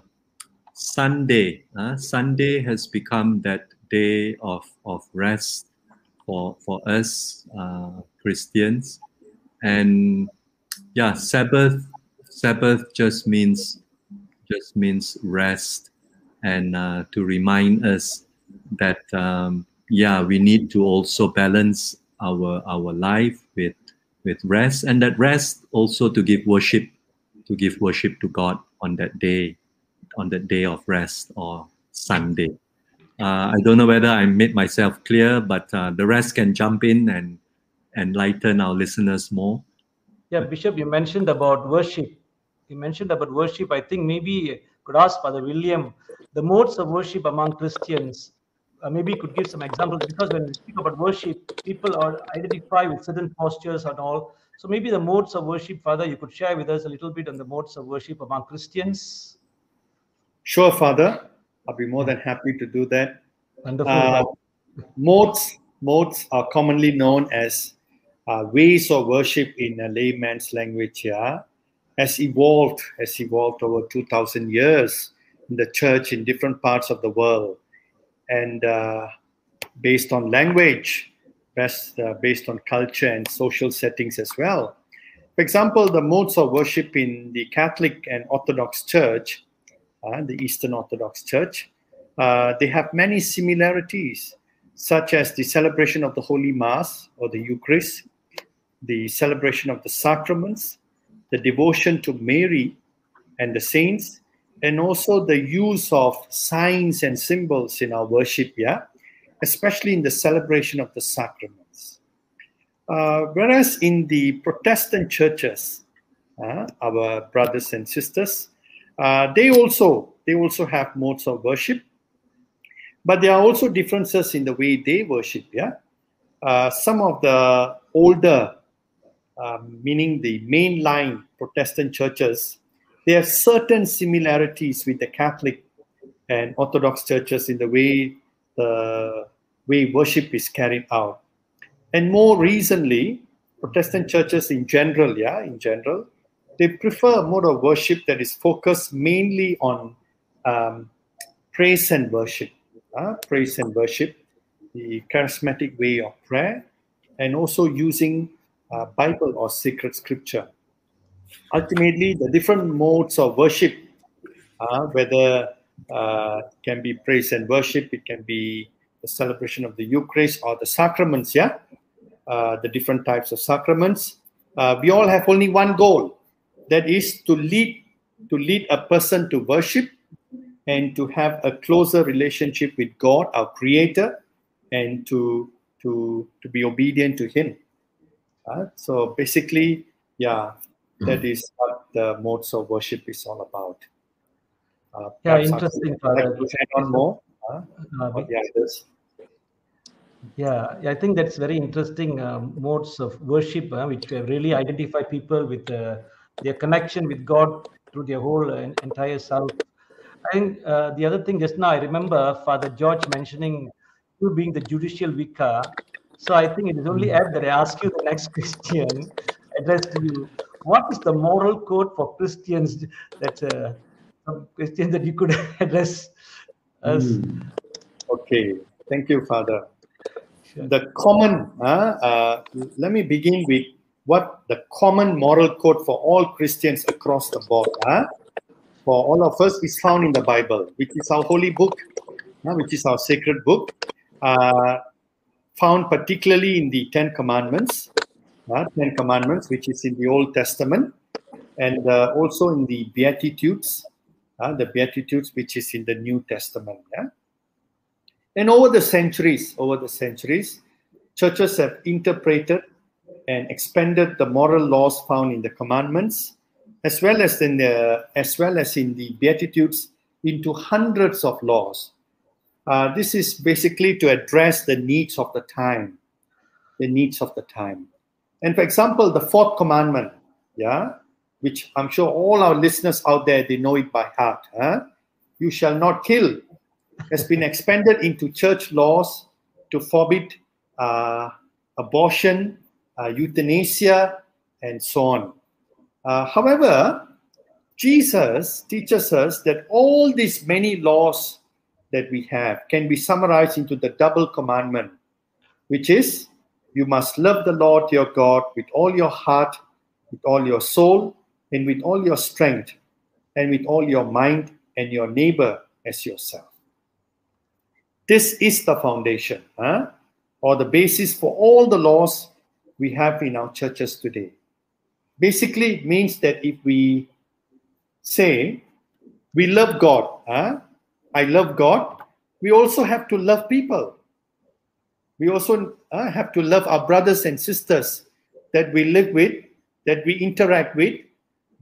Sunday, uh, Sunday has become that day of, of rest for for us uh, Christians, and yeah, Sabbath Sabbath just means just means rest, and uh, to remind us that um, yeah, we need to also balance our our life with with rest, and that rest also to give worship to give worship to God on that day, on that day of rest or Sunday. Uh, I don't know whether I made myself clear, but uh, the rest can jump in and enlighten our listeners more. Yeah, Bishop, you mentioned about worship. You mentioned about worship. I think maybe could ask Father William the modes of worship among Christians. uh, maybe you could give some examples because when we speak about worship, people are identify with certain postures and all. So maybe the modes of worship, Father, you could share with us a little bit on the modes of worship among Christians. Sure, Father. I'll be more than happy to do that. Wonderful. Uh, modes, modes are commonly known as uh, ways of worship in a layman's language. Yeah, has evolved, has evolved over two thousand years in the church in different parts of the world, and uh, based on language, based, uh, based on culture and social settings as well. For example, the modes of worship in the Catholic and Orthodox Church, uh, the Eastern Orthodox Church, uh, they have many similarities, such as the celebration of the Holy Mass or the Eucharist, the celebration of the sacraments, the devotion to Mary and the saints, and also the use of signs and symbols in our worship, yeah, especially in the celebration of the sacraments. Uh, whereas in the Protestant churches, uh, our brothers and sisters, uh, they also they also have modes of worship, but there are also differences in the way they worship. Yeah, uh, some of the older, um, meaning the mainline Protestant churches, there are certain similarities with the Catholic and Orthodox churches in the way the way worship is carried out. And more recently, Protestant churches in general, yeah, in general, they prefer a mode of worship that is focused mainly on um, praise and worship, uh, praise and worship, the charismatic way of prayer, and also using uh, Bible or sacred scripture. Ultimately, the different modes of worship, uh, whether uh, can be praise and worship, it can be the celebration of the Eucharist or the sacraments, yeah, uh, the different types of sacraments. Uh, we all have only one goal, that is to lead to lead a person to worship and to have a closer relationship with God, our Creator, and to to to be obedient to Him. Uh, so basically, yeah, that is what the modes of worship is all about. Uh, Yeah, I interesting, like to add on more. Uh, Uh, what the others. Yeah, I think that's very interesting um, modes of worship, uh, which uh, really identify people with uh, their connection with God through their whole uh, entire self. I think uh, the other thing just now, I remember Father George mentioning you being the judicial vicar. So I think it is only apt that I ask you the next [laughs] question addressed to you. What is the moral code for Christians that uh, some questions that you could [laughs] address us? Okay, thank you, Father. Sure. The common, uh, uh, let me begin with what the common moral code for all Christians across the board, uh, for all of us, is found in the Bible, which is our holy book, uh, which is our sacred book, uh, found particularly in the Ten Commandments, uh, Ten Commandments, which is in the Old Testament, and uh, also in the Beatitudes, uh, the Beatitudes, which is in the New Testament. Yeah? And over the centuries, over the centuries, churches have interpreted and expanded the moral laws found in the commandments, as well as in the as well as in the Beatitudes, into hundreds of laws. Uh, this is basically to address the needs of the time, the needs of the time. And for example, the fourth commandment, yeah, which I'm sure all our listeners out there they know it by heart. Huh? You shall not kill has been expanded into church laws to forbid uh, abortion, uh, euthanasia, and so on. Uh, however, Jesus teaches us that all these many laws that we have can be summarized into the double commandment, which is you must love the Lord your God with all your heart, with all your soul, and with all your strength, and with all your mind, and your neighbor as yourself. This is the foundation, huh? or the basis for all the laws we have in our churches today. Basically, it means that if we say we love God, huh? I love God, we also have to love people. We also uh, have to love our brothers and sisters that we live with, that we interact with,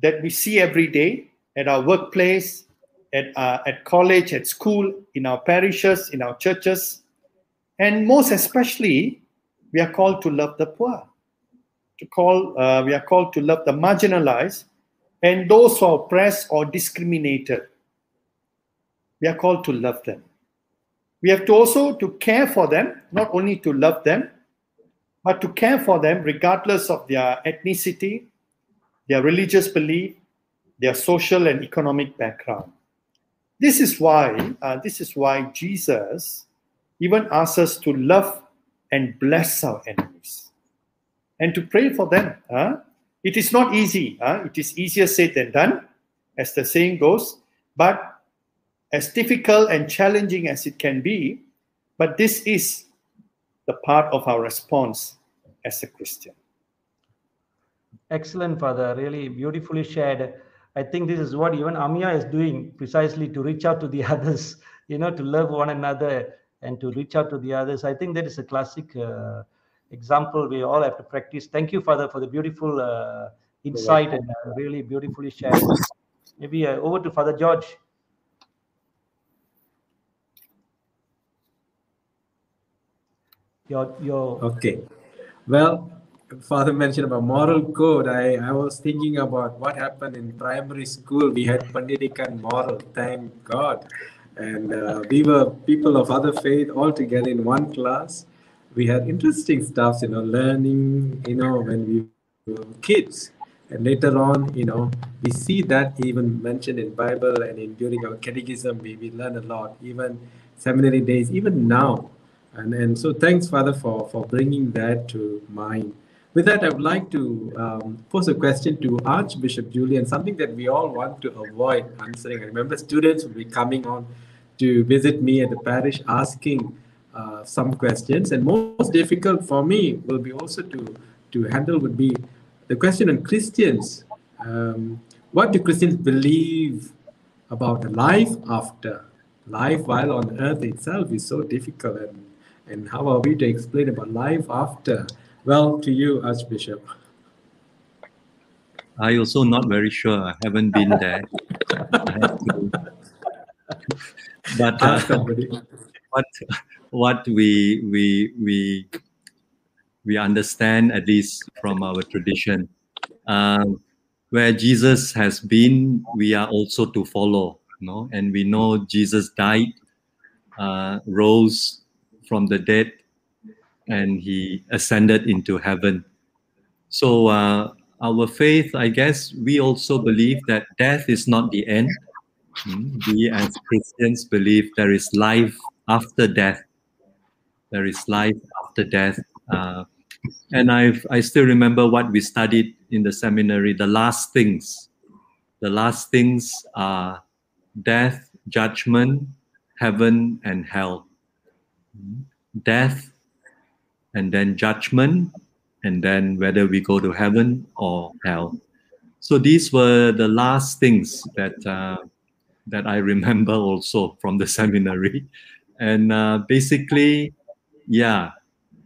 that we see every day at our workplace, at, uh, at college, at school, in our parishes, in our churches, And most especially, we are called to love the poor. To call, uh, we are called to love the marginalized and those who are oppressed or discriminated. We are called to love them. We have to also to care for them, not only to love them, but to care for them regardless of their ethnicity, their religious belief, their social and economic background. This is why uh, this is why Jesus even asks us to love and bless our enemies and to pray for them. huh? It is not easy. huh? It is easier said than done, as the saying goes. But as difficult and challenging as it can be, but this is the part of our response as a Christian. Excellent, Father. Really beautifully shared. I think this is what even AMIA is doing precisely to reach out to the [laughs] others, you know, to love one another and to reach out to the others. I think that is a classic uh, example we all have to practice. Thank you, Father, for the beautiful uh, insight and uh, really beautifully shared. Maybe uh, over to Father George. Your, your Okay. Well, Father mentioned about moral code. I, I was thinking about what happened in primary school. We had Pendidikan moral, thank God. And uh, we were people of other faith all together in one class. We had interesting stuff, you know, learning, you know, when we were kids. And later on, you know, we see that even mentioned in Bible and in during our catechism, we, we learn a lot, even seminary days, even now. And, and so thanks, Father, for, for bringing that to mind. With that, I would like to um, pose a question to Archbishop Julian, something that we all want to avoid answering. I remember students will be coming on to visit me at the parish asking uh, some questions. And most difficult for me will be also to, to handle would be the question on Christians. Um, what do Christians believe about life after? Life while on earth itself is so difficult. And, and how are we to explain about life after? Well, to you, Archbishop. I also not very sure. I haven't been there. [laughs] I have to- but uh, what what we we we we understand at least from our tradition um, where jesus has been we are also to follow you know and we know jesus died uh, rose from the dead and he ascended into heaven so uh, our faith i guess we also believe that death is not the end Mm, we as Christians believe there is life after death. There is life after death. Uh, and I've, I still remember what we studied in the seminary the last things. The last things are death, judgment, heaven, and hell. Death, and then judgment, and then whether we go to heaven or hell. So these were the last things that uh, that I remember also from the [laughs] seminary. And uh, basically, yeah,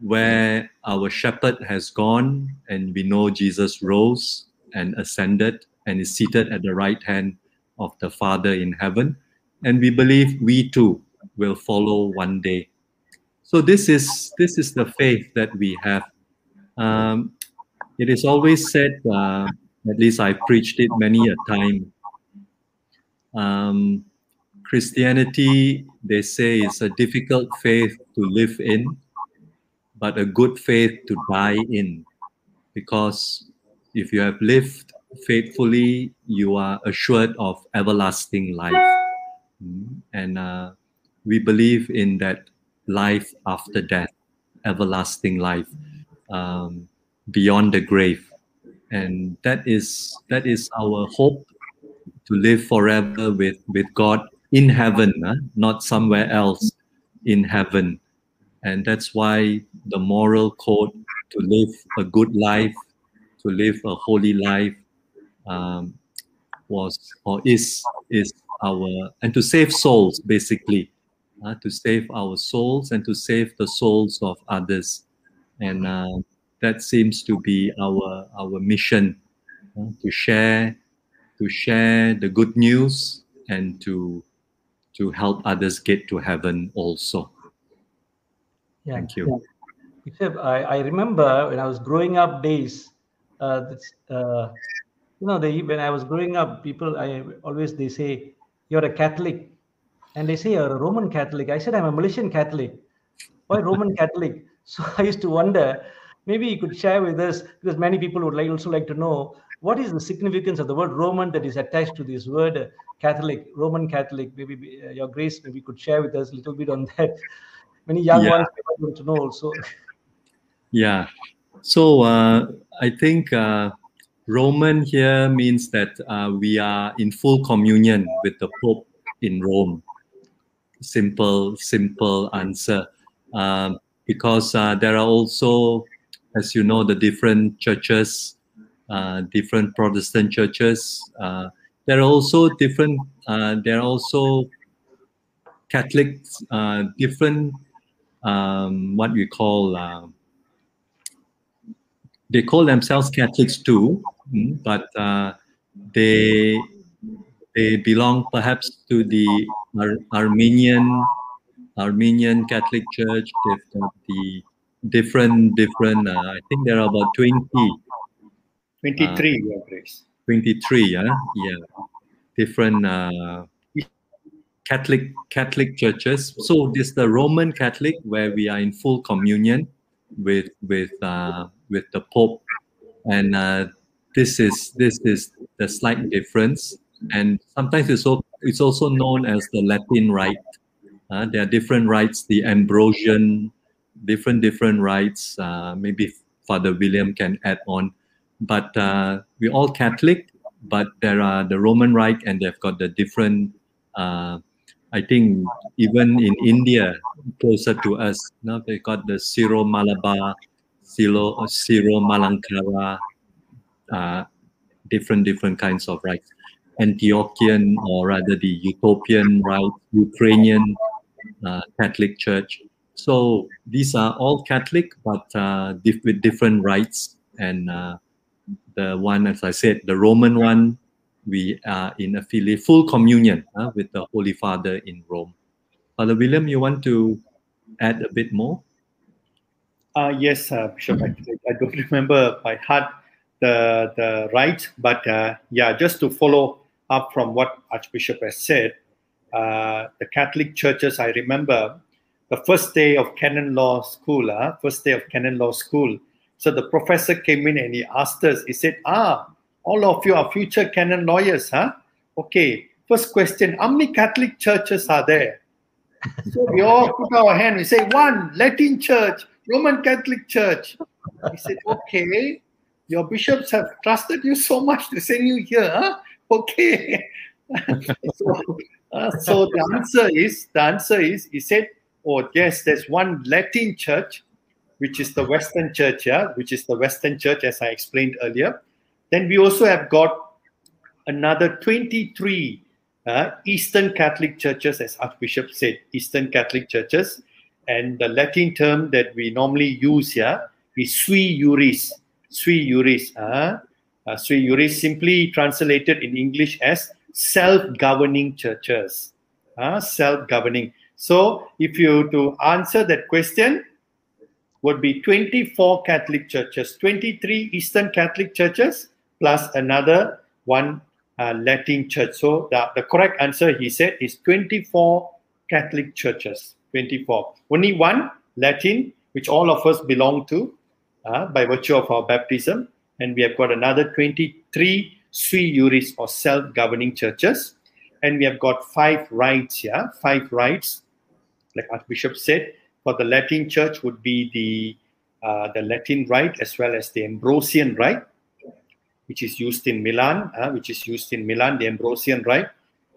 where our shepherd has gone and we know Jesus rose and ascended and is seated at the right hand of the Father in heaven. And we believe we too will follow one day. So this is this is the faith that we have. Um, it is always said, uh, at least I preached it many a time, um, Christianity, they say, is a difficult faith to live in, but a good faith to die in. Because if you have lived faithfully, you are assured of everlasting life. Mm, And uh, we believe in that life after death, everlasting life um, beyond the grave. And that is that is our hope to live forever with, with God in heaven, huh? not somewhere else in heaven. And that's why the moral code to live a good life, to live a holy life, um, was or is is our and to save souls basically, uh, to save our souls and to save the souls of others, and uh, that seems to be our our mission uh, to share to share the good news and to to help others get to heaven also Yeah. Thank you. Except I, I remember when I was growing up days, uh, that's, uh, you know, they, when I was growing up, people, I always, they say, you're a Catholic. And they say, you're a Roman Catholic. I said, I'm a Malaysian Catholic. Why Roman [laughs] Catholic? So [laughs] I used to wonder, maybe you could share with us, because many people would like, also like to know, what is the significance of the word Roman that is attached to this word uh, Catholic, Roman Catholic? Maybe uh, your grace, maybe you could share with us a little bit on [laughs] that. Many young Yeah. ones want to know also. Yeah. So uh, I think uh, Roman here means that uh, we are in full communion with the Pope in Rome. Simple, simple answer. Um, because uh, there are also, as you know, the different churches, uh, different Protestant churches. Uh, there are also different. Uh, there are also Catholics, uh, different. Um, what we call. Uh, they call themselves Catholics too, mm, but uh, they they belong perhaps to the Ar- Armenian Armenian Catholic Church. They've got the different different. Uh, I think there are about 20, 23, Your Grace. 23, yeah, yeah, different uh, Catholic Catholic churches. So this the Roman Catholic where we are in full communion with with uh, with the Pope, and uh, this is this is the slight difference. And sometimes it's also, it's also known as the Latin Rite. Uh, there are different rites, the Ambrosian, different different rites. Uh, maybe Father William can add on, but uh, we're all Catholic. But there are the Roman Rite, and they've got the different. Uh, I think even in India, closer to us, now they got the Syro Malabar, Syro Syro Malankara, uh, different different kinds of rites. Antiochian or rather the Ethiopian rite Ukrainian uh, Catholic Church. So these are all Catholic, but uh, dif- with different rites. And uh, the one, as I said, the Roman one, we are in affiliate, full communion uh, with the Holy Father in Rome. Father William, you want to add a bit more? Uh, yes, uh, Bishop. I, don't remember by heart the the right, but uh, yeah, just to follow up from what Archbishop has said, uh, the Catholic churches. I remember the first day of canon law school. Uh, first day of canon law school. So the professor came in and he asked us. He said, "Ah, all of you are future canon lawyers, huh? Okay. First question: How many Catholic churches are there?" [laughs] So we all put our hand. We say one Latin Church, Roman Catholic Church. He said, "Okay, your bishops have trusted you so much to send you here, huh? Okay." [laughs] so, uh, so the answer is the answer is he said, "Oh yes, there's one Latin Church, which is the Western Church, yeah, which is the Western Church, as I explained earlier. Then we also have got another 23 uh, Eastern Catholic churches, as Archbishop said, Eastern Catholic churches. And the Latin term that we normally use here is sui juris. Sui juris. Uh, uh, sui juris simply translated in English as self-governing churches. Uh, self-governing. So if you to answer that question, would be 24 Catholic churches, 23 Eastern Catholic churches, plus another one uh, Latin church. So the, the correct answer, he said, is 24 Catholic churches. 24. Only one Latin, which all of us belong to uh, by virtue of our baptism. And we have got another 23 sui juris or self governing churches. And we have got five rites here, five rites, like Archbishop said. For the Latin church would be the uh, the Latin rite as well as the Ambrosian rite which is used in Milan, uh, which is used in Milan, the Ambrosian rite.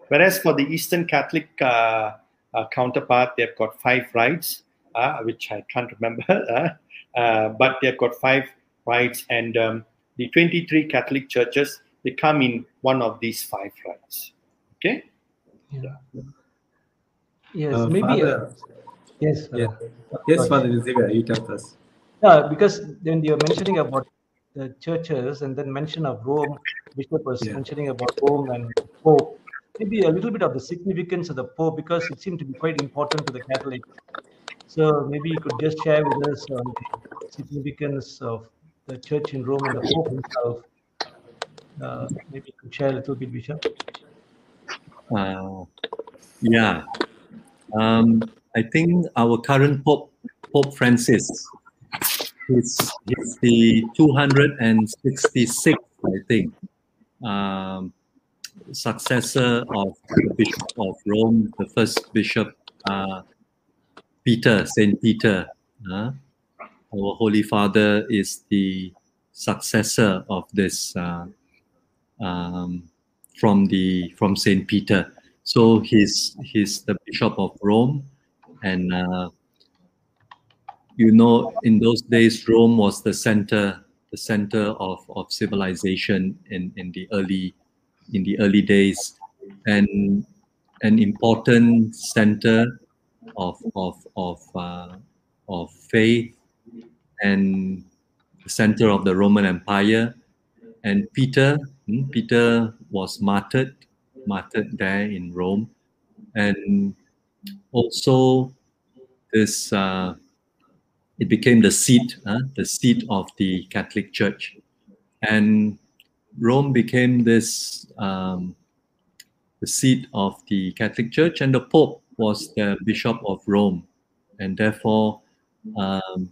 Whereas for the Eastern Catholic uh, uh, counterpart, they've got five rites, uh, which I can't remember, [laughs] uh, but they've got five rites, and um, the 23 Catholic churches they come in one of these five rites. Okay. Yes, Uh, maybe. Uh, yes. yeah. uh, Yes, sorry. Father Xavier, you tell us. Yeah, because when you're mentioning about the churches and then mention of Rome, Bishop was Yeah. mentioning about Rome and Pope. Maybe a little bit of the significance of the Pope because it seemed to be quite important to the Catholic. So maybe you could just share with us on the significance of the church in Rome and the Pope himself. Uh, maybe you could share a little bit, Bishop. Uh, yeah. Um, I think our current Pope, Pope Francis, is, the 266th, I think, um, successor of the Bishop of Rome, the first Bishop, uh, Peter, Saint Peter. uh, our Holy Father is the successor of this uh, um, from the from Saint Peter. So he's he's the Bishop of Rome, and uh, you know in those days Rome was the center the center of, of civilization in, in the early in the early days, and an important center of of of uh, of faith and the center of the Roman Empire. And Peter, hmm, Peter was martyred, martyred there in Rome, and also this uh, it became the seat, uh, the seat of the Catholic Church, and Rome became this um, the seat of the Catholic Church, and the Pope was the Bishop of Rome, and therefore um,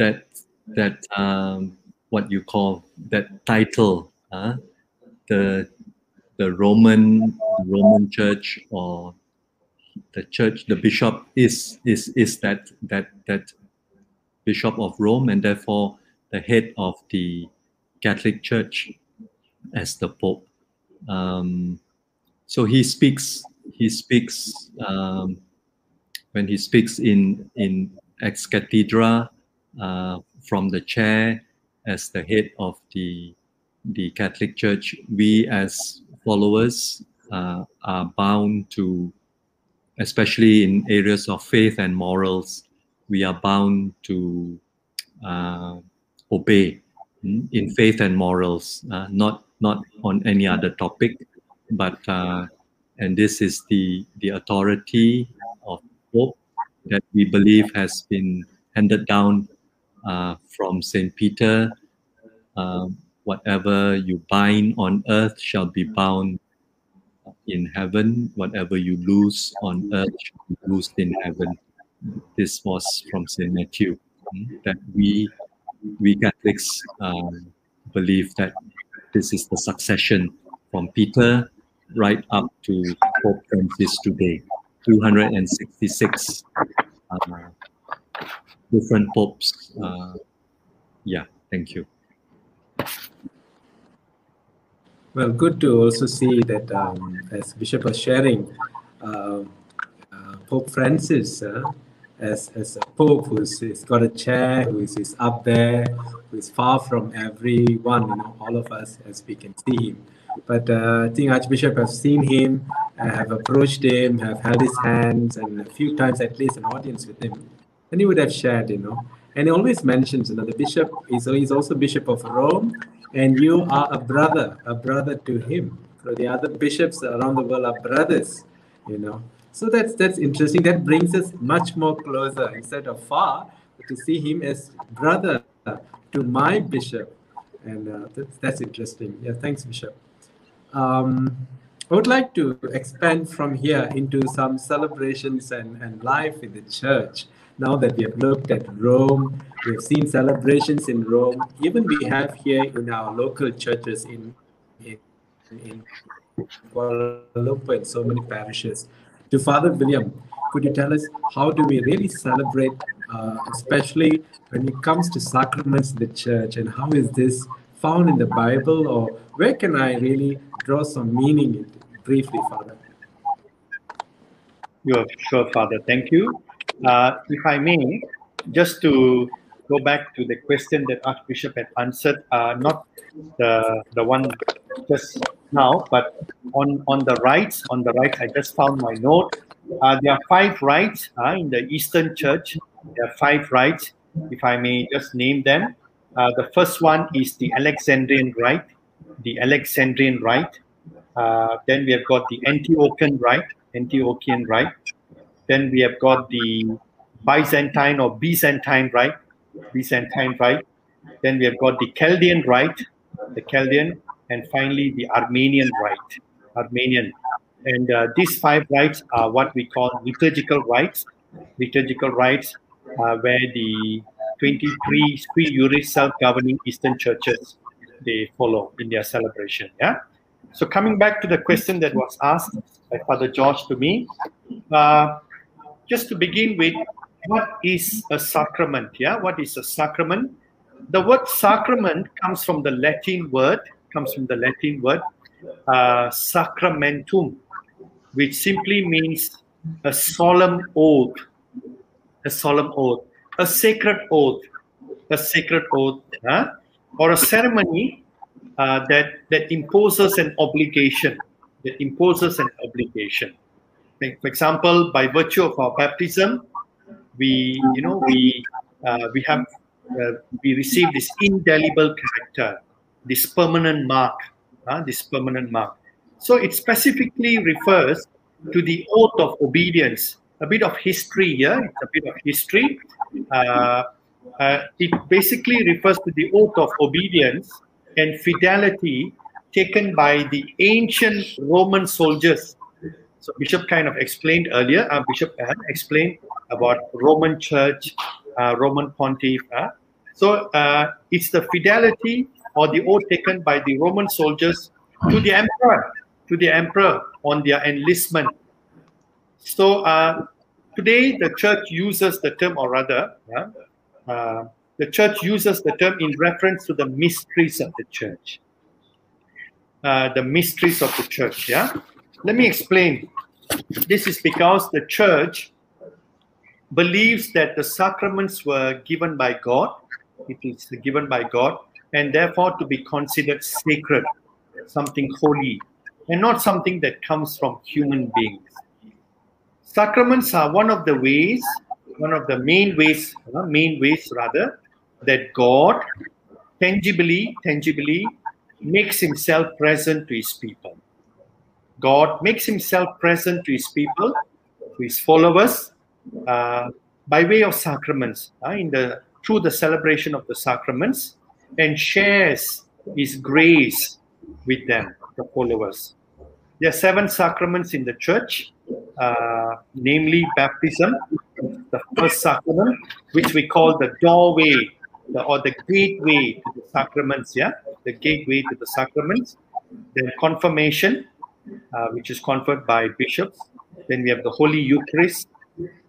that that um, what you call that title, uh, the the Roman Roman Church or the church, the bishop is is is that that that bishop of Rome, and therefore the head of the Catholic Church as the Pope. Um, so he speaks. He speaks um, when he speaks in in ex cathedra from the chair as the head of the the Catholic Church. We as followers uh, are bound to, especially in areas of faith and morals, we are bound to uh, obey in faith and morals, uh, not not on any other topic, but uh, and this is the the authority of Pope that we believe has been handed down uh, from Saint Peter. Um, whatever you bind on earth shall be bound in heaven. Whatever you lose on earth shall be loosed in heaven. This was from Saint Matthew. mm, That we we Catholics um, believe that this is the succession from Peter right up to Pope Francis today. 266 uh, different popes. Uh, yeah, thank you. Well, good to also see that um, as Bishop was sharing, uh, uh, Pope Francis, uh, as, as a Pope who's, who's got a chair, who is, is up there, who is far from everyone, you know, all of us as we can see him. But uh, I think Archbishop have seen him, uh, have approached him, have held his hands, and a few times at least an audience with him. And he would have shared, you know. And he always mentions, you know, the bishop is he's also Bishop of Rome, and you are a brother, a brother to him. So the other bishops around the world are brothers, you know. So that's that's interesting. That brings us much more closer instead of far to see him as brother to my bishop, and uh, that's that's interesting. Yeah, thanks, Bishop. Um, I would like to expand from here into some celebrations and, and life in the church. Now that we have looked at Rome, we have seen celebrations in Rome. Even we have here in our local churches in in, in Kuala Lumpur and so many parishes. To Father William, could you tell us how do we really celebrate, uh, especially when it comes to sacraments in the church, and how is this found in the Bible, or where can I really draw some meaning in it? Briefly, Father. Sure, sure, Father. Thank you. Uh, if I may, just to go back to the question that Archbishop had answered, uh, not the the one just now, but on on the rites, on the rite, I just found my note. Uh, there are five rites uh, in the Eastern Church. There are five rites, if I may just name them. Uh, the first one is the Alexandrian Rite, the Alexandrian Rite. Uh, then we have got the Antiochian Rite, Antiochian Rite. Then we have got the Byzantine or Byzantine rite, Byzantine rite. Then we have got the Chaldean rite, the Chaldean, and finally the Armenian rite, Armenian. And uh, these five rites are what we call liturgical rites. Liturgical rites, uh, where the 23 sui juris self-governing Eastern churches they follow in their celebration. Yeah. So coming back to the question that was asked by Father George to me, uh, just to begin with, what is a sacrament? Yeah, what is a sacrament? The word sacrament comes from the Latin word, comes from the Latin word uh, sacramentum, which simply means a solemn oath, a solemn oath, a sacred oath, a sacred oath, huh? or a ceremony uh, that that imposes an obligation, that imposes an obligation. For example, by virtue of our baptism, we you know we uh, we have uh, we receive this indelible character, this permanent mark, uh, this permanent mark. So it specifically refers to the oath of obedience. A bit of history here. It's a bit of history. Uh, uh, it basically refers to the oath of obedience and fidelity taken by the ancient Roman soldiers. So Bishop kind of explained earlier. Uh, Bishop explained about Roman Church, uh, Roman Pontiff. uh. So uh, it's the fidelity or the oath taken by the Roman soldiers to the emperor, to the emperor on their enlistment. So uh, today the church uses the term, or rather, uh, the church uses the term in reference to the mysteries of the church. The mysteries of the church. Yeah. Let me explain. This is because the church believes that the sacraments were given by God. It is given by God, and therefore to be considered sacred, something holy, and not something that comes from human beings. Sacraments are one of the ways, one of the main ways, uh, main ways rather, that God tangibly, tangibly makes himself present to his people. God makes himself present to his people, to his followers, uh, by way of sacraments, uh, in the through the celebration of the sacraments, and shares his grace with them, the followers. There are seven sacraments in the church, uh, namely baptism, the first sacrament, which we call the doorway the, or the gateway to the sacraments. Yeah, the gateway to the sacraments. Then confirmation, uh, which is conferred by bishops. Then we have the Holy Eucharist,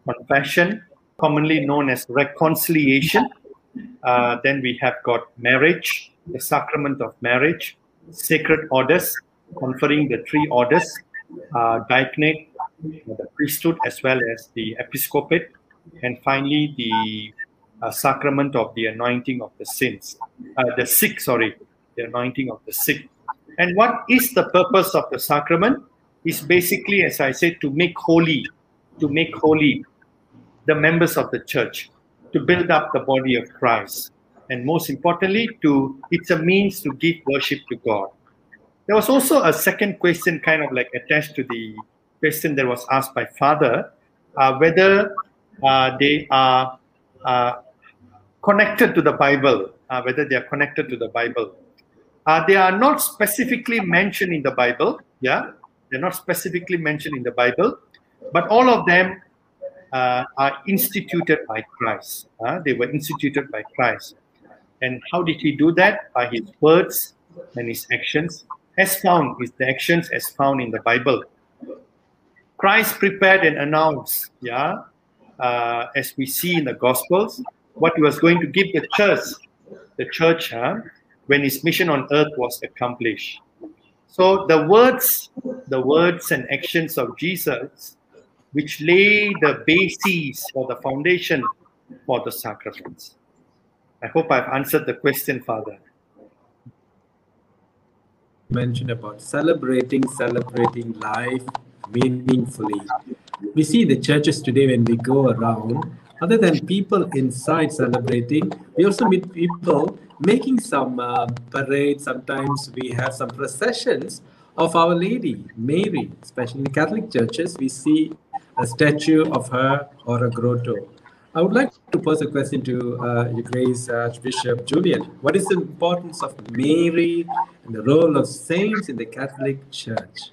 confession, commonly known as reconciliation. Uh, then we have got marriage, the sacrament of marriage, sacred orders, conferring the three orders, uh, diaconate, the priesthood, as well as the episcopate, and finally the uh, sacrament of the anointing of the saints, uh, the sick, sorry, the anointing of the sick. And what is the purpose of the sacrament? Is basically, as I said, to make holy, to make holy the members of the church, to build up the body of Christ, and most importantly, to it's a means to give worship to God. There was also a second question, kind of like attached to the question that was asked by Father, uh, whether uh, they are uh, connected to the Bible, uh, whether they are connected to the Bible. Uh, they are not specifically mentioned in the Bible. Yeah, they're not specifically mentioned in the Bible, but all of them uh, are instituted by Christ. Uh, they were instituted by Christ. And how did he do that? By his words and his actions, as found, is the actions as found in the Bible. Christ prepared and announced, yeah, uh, as we see in the Gospels, what he was going to give the church, the church, huh, when his mission on earth was accomplished. So the words, the words and actions of Jesus, which lay the basis or the foundation for the sacraments. I hope I've answered the question, Father. mentioned about celebrating, celebrating life meaningfully. We see the churches today when we go around, other than people inside celebrating, we also meet people making some uh, parades. Sometimes we have some processions of Our Lady, Mary, especially in Catholic churches, we see a statue of her or a grotto. I would like to pose a question to uh, Your Grace Archbishop Julian. What is the importance of Mary and the role of saints in the Catholic Church?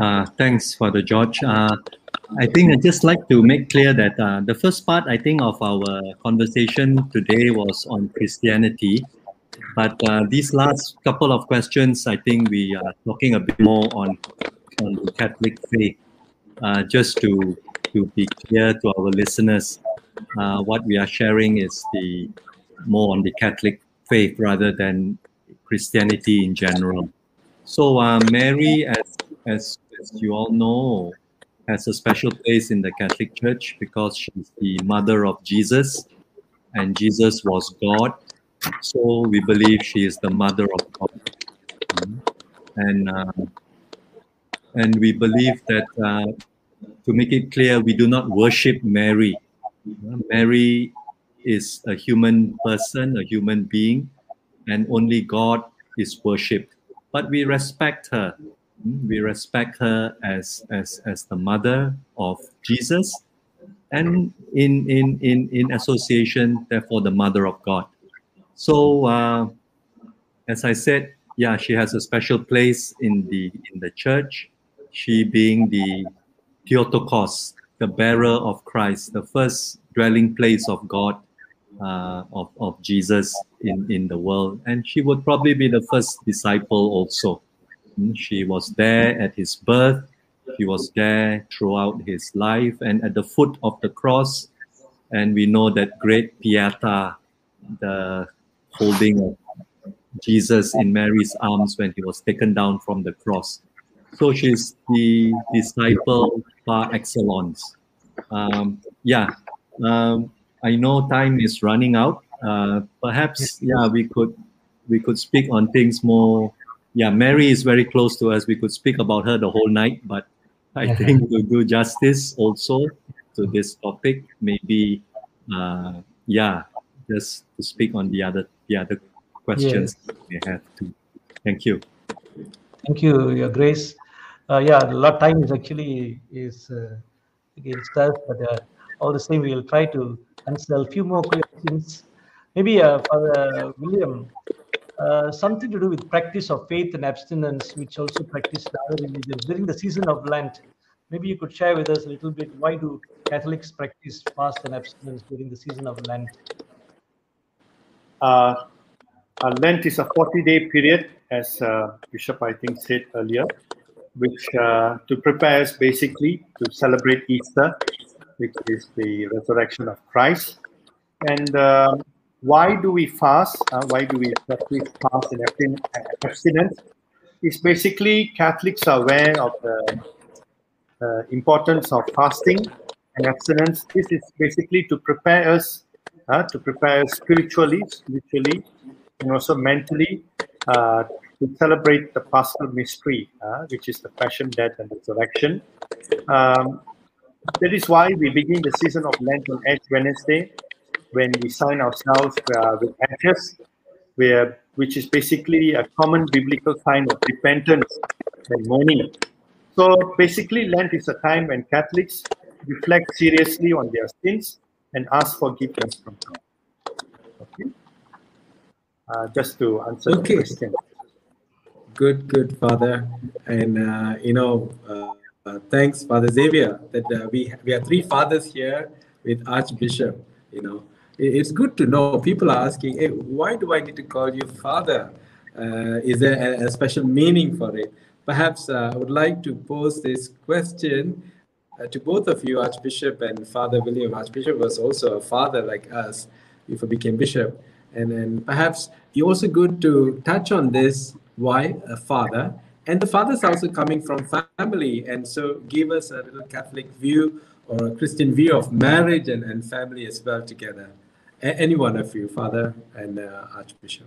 Uh, thanks, Father George. Uh, I think I'd just like to make clear that uh, the first part, I think, of our conversation today was on Christianity. But uh, these last couple of questions, I think we are talking a bit more on, on the Catholic faith. Uh, just to, to be clear to our listeners, uh, what we are sharing is the more on the Catholic faith rather than Christianity in general. So uh, Mary, as, as as you all know, has a special place in the Catholic Church because she's the mother of Jesus, and Jesus was God. So we believe she is the mother of God, and uh, and we believe that uh, to make it clear, we do not worship Mary. Mary is a human person, a human being, and only God is worshipped. But we respect her we respect her as as as the mother of Jesus, and in in in in association, therefore, the mother of God. So, uh, as I said, yeah, she has a special place in the in the church. She being the Theotokos, the bearer of Christ, the first dwelling place of God, uh, of of Jesus in in the world, and she would probably be the first disciple also. She was there at his birth. She was there throughout his life and at the foot of the cross. And we know that great Pieta, the holding of Jesus in Mary's arms when he was taken down from the cross. So she's the disciple par excellence. Um, yeah, um, I know time is running out. Uh, perhaps, yeah, we could we could speak on things more yeah, Mary is very close to us. We could speak about her the whole night, but I think to do justice also to this topic, maybe, uh, yeah, just to speak on the other the other questions we have to. Thank you. Thank you, Your Grace. Uh, yeah, a lot of time is actually is uh, against us, but uh, all the same, we will try to answer a few more questions. Maybe uh, Father William, uh, something to do with practice of faith and abstinence, which also practice other religions during the season of Lent. Maybe you could share with us a little bit why do Catholics practice fast and abstinence during the season of Lent? Uh, uh, Lent is a 40 day period, as uh, Bishop I think said earlier, which uh, to prepare us basically to celebrate Easter, which is the resurrection of Christ. And why do we fast? Uh, why do we practice fast and abstin- abstinence? It's basically Catholics are aware of the uh, importance of fasting and abstinence. This is basically to prepare us, uh, to prepare us spiritually, spiritually, and also mentally uh, to celebrate the Paschal mystery, uh, which is the passion, death, and resurrection. Um, that is why we begin the season of Lent on Ash Wednesday, when we sign ourselves uh, with ashes, where which is basically a common biblical sign of repentance and mourning. So basically, Lent is a time when Catholics reflect seriously on their sins and ask forgiveness from God. Okay. Uh, just to answer Okay. the question. Good, good, Father. And, uh, you know, uh, uh, thanks, Father Xavier, that uh, we, we have three fathers here with Archbishop, you know. It- It's good to know. People are asking, hey, why do I need to call you Father? Uh, is there a, a special meaning for it? Perhaps uh, I would like to pose this question uh, to both of you, Archbishop and Father William. Archbishop was also a father like us before became bishop. And then perhaps you're also good to touch on this why a father and the fathers also coming from family and so give us a little catholic view or a christian view of marriage and, and family as well together any one of you father and uh, archbishop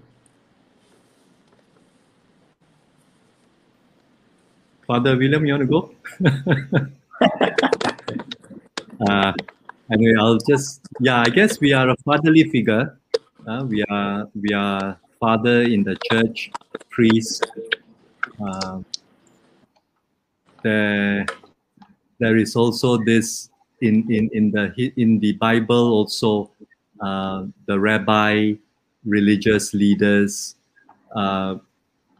Father William, you want to go? [laughs] uh, anyway, I'll just yeah. I guess we are a fatherly figure. Uh, we are we are father in the church, priest, Uh, there, there is also this in in in the in the Bible also uh, the rabbi, religious leaders, uh,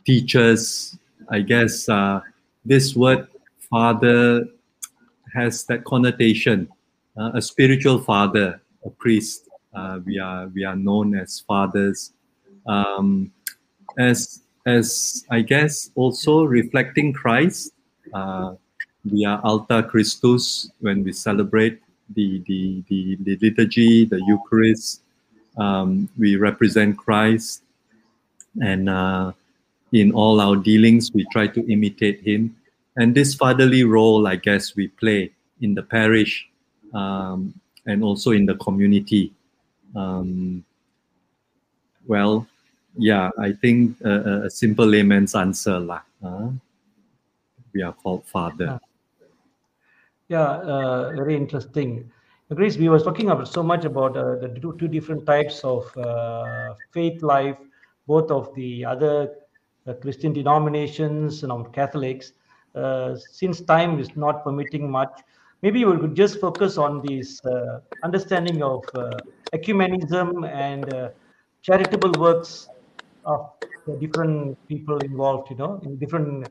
teachers. I guess uh, this word father has that connotation, uh, a spiritual father, a priest. Uh, we are we are known as fathers, um, as as I guess also reflecting Christ. We are alter Christus when we celebrate the the the, the liturgy, the Eucharist. Um, we represent Christ, and uh, in all our dealings, we try to imitate Him. And this fatherly role, I guess, we play in the parish um, and also in the community. Um, well, yeah, I think a, a- simple layman's answer, lah. we are called father. Yeah, uh, very interesting. Grace, we were talking about so much about uh, the two, two different types of uh, faith life, both of the other uh, Christian denominations and of Catholics. Uh, since time is not permitting much, maybe we could just focus on this uh, understanding of ecumenism and charitable works of the different people involved, you know, in different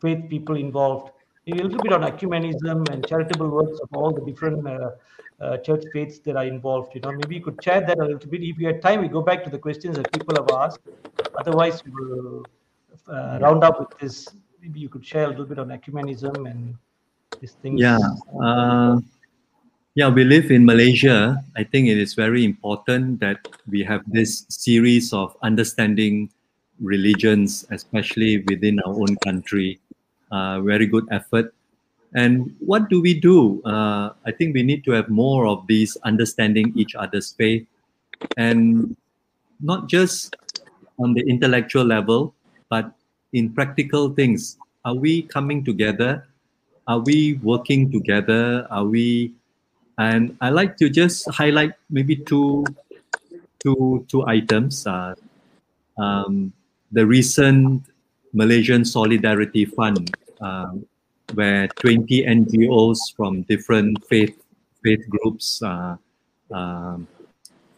faith people involved. A little bit on ecumenism and charitable works of all the different uh, uh, church faiths that are involved. You know, maybe you could chat that a little bit. If you had time, we go back to the questions that people have asked. Otherwise, we will uh, round up with this. Maybe you could share a little bit on ecumenism and these things. Yeah. Uh, yeah, we live in Malaysia. I think it is very important that we have this series of understanding religions, especially within our own country. Uh, very good effort. And what do we do? Uh, I think we need to have more of these understanding each other's faith and not just on the intellectual level, but in practical things. Are we coming together? Are we working together? Are we? And I like to just highlight maybe two, two, two items. Uh, um, the recent Malaysian Solidarity Fund, um, where 20 NGOs from different faith faith groups, uh, um,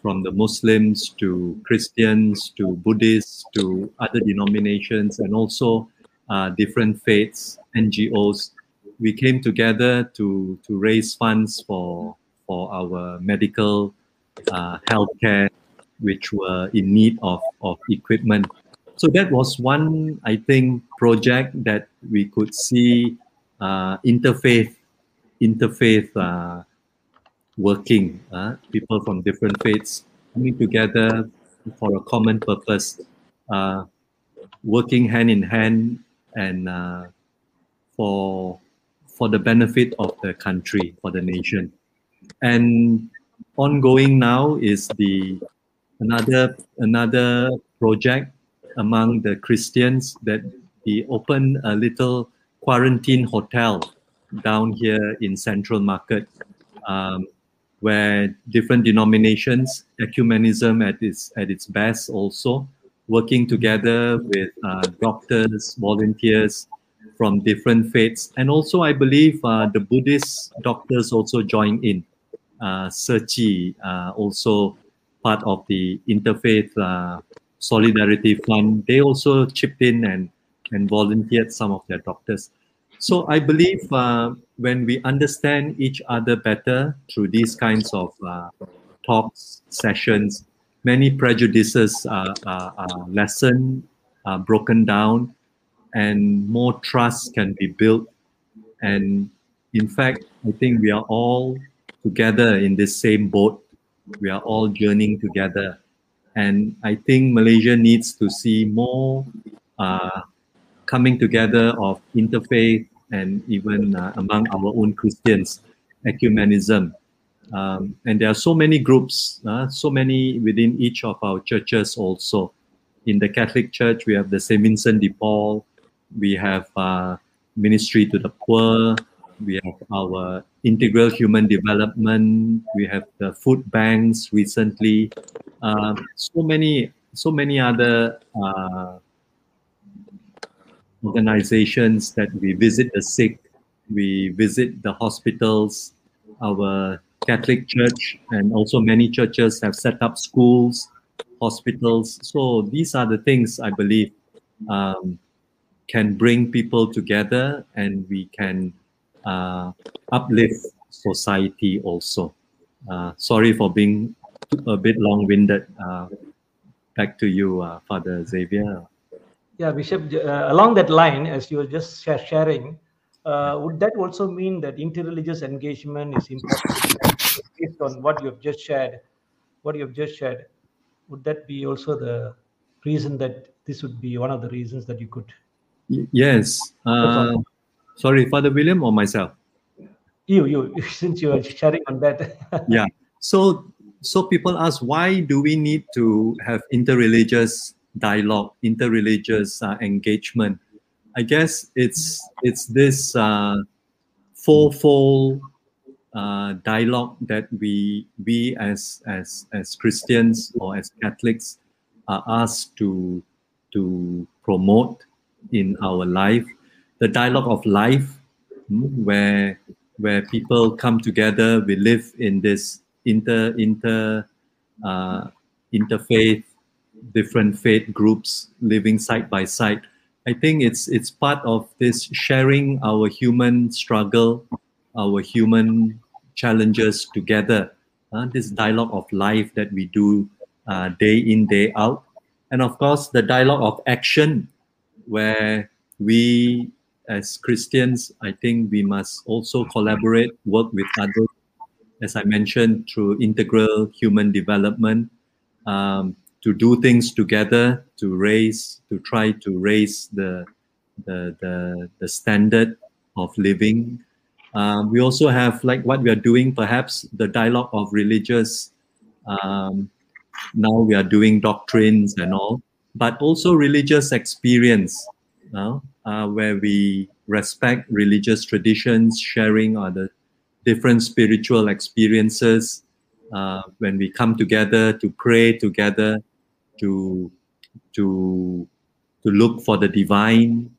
from the Muslims to Christians to Buddhists to other denominations, and also uh, different faiths, NGOs, we came together to to raise funds for for our medical uh, healthcare, which were in need of of equipment. So that was one, I think, project that we could see uh, interfaith interfaith uh, working. Uh, people from different faiths coming together for a common purpose, uh, working hand in hand, and uh, for for the benefit of the country, for the nation. And ongoing now is the another another project among the Christians that he opened a little quarantine hotel down here in Central Market, um, where different denominations, ecumenism at its at its best, also working together with uh, doctors, volunteers from different faiths, and also I believe uh, the Buddhist doctors also join in. Uh, Tzu Chi uh, also part of the interfaith uh, solidarity fund. They also chipped in and and volunteered some of their doctors. So I believe uh, when we understand each other better through these kinds of uh, talks, sessions, many prejudices are, are, are lessened, are broken down, and more trust can be built. And in fact, I think we are all together in this same boat. We are all journeying together. And I think Malaysia needs to see more uh, coming together of interfaith and even uh, among our own Christians, ecumenism. Um, and there are so many groups, uh, so many within each of our churches also. In the Catholic Church, we have the St. Vincent de Paul, we have uh, Ministry to the Poor, we have our Integral Human Development, we have the food banks recently, um, so many, so many other uh, organizations that we visit the sick, we visit the hospitals, our Catholic Church, and also many churches have set up schools, hospitals. So these are the things I believe um, can bring people together and we can uh, uplift society also. Uh, sorry for being a bit long-winded. Uh, back to you, uh, Father Xavier. Yeah, Bishop, uh, along that line, as you were just sharing, uh, would that also mean that interreligious engagement is important based on what you have just shared? What you have just shared, would that be also the reason that this would be one of the reasons that you could? Yes. Uh, sorry, Father William or myself? You, you, [laughs] since you are sharing on that. [laughs] yeah. So so people ask why do we need to have interreligious dialogue, interreligious uh, engagement? I guess it's it's this uh, fourfold uh, dialogue that we we as as as Christians or as Catholics are asked to to promote in our life. The dialogue of life, mm, where where people come together, we live in this inter inter uh, interfaith, different faith groups living side by side. I think it's it's part of this sharing our human struggle, our human challenges together. uh, this dialogue of life that we do uh, day in day out, and of course the dialogue of action, where we as Christians, I think we must also collaborate, work with others as I mentioned, through integral human development, um, to do things together, to raise, to try to raise the the the, the standard of living. Um, we also have like what we are doing, perhaps the dialogue of religious. Um, now we are doing doctrines and all, but also religious experience, now, uh, where we respect religious traditions, sharing other different spiritual experiences uh, when we come together to pray together to to to look for the divine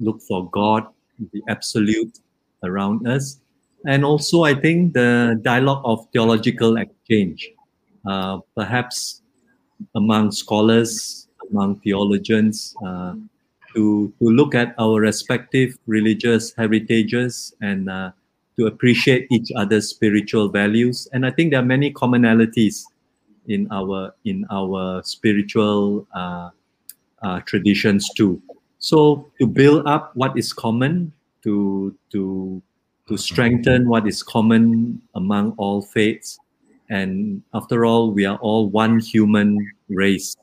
look for god the absolute around us. And also i think the dialogue of theological exchange uh, perhaps among scholars among theologians uh, to to look at our respective religious heritages and uh, to appreciate each other's spiritual values. And i think there are many commonalities in our in our spiritual uh, uh, traditions too. So to build up what is common to to to strengthen what is common among all faiths and after all we are all one human race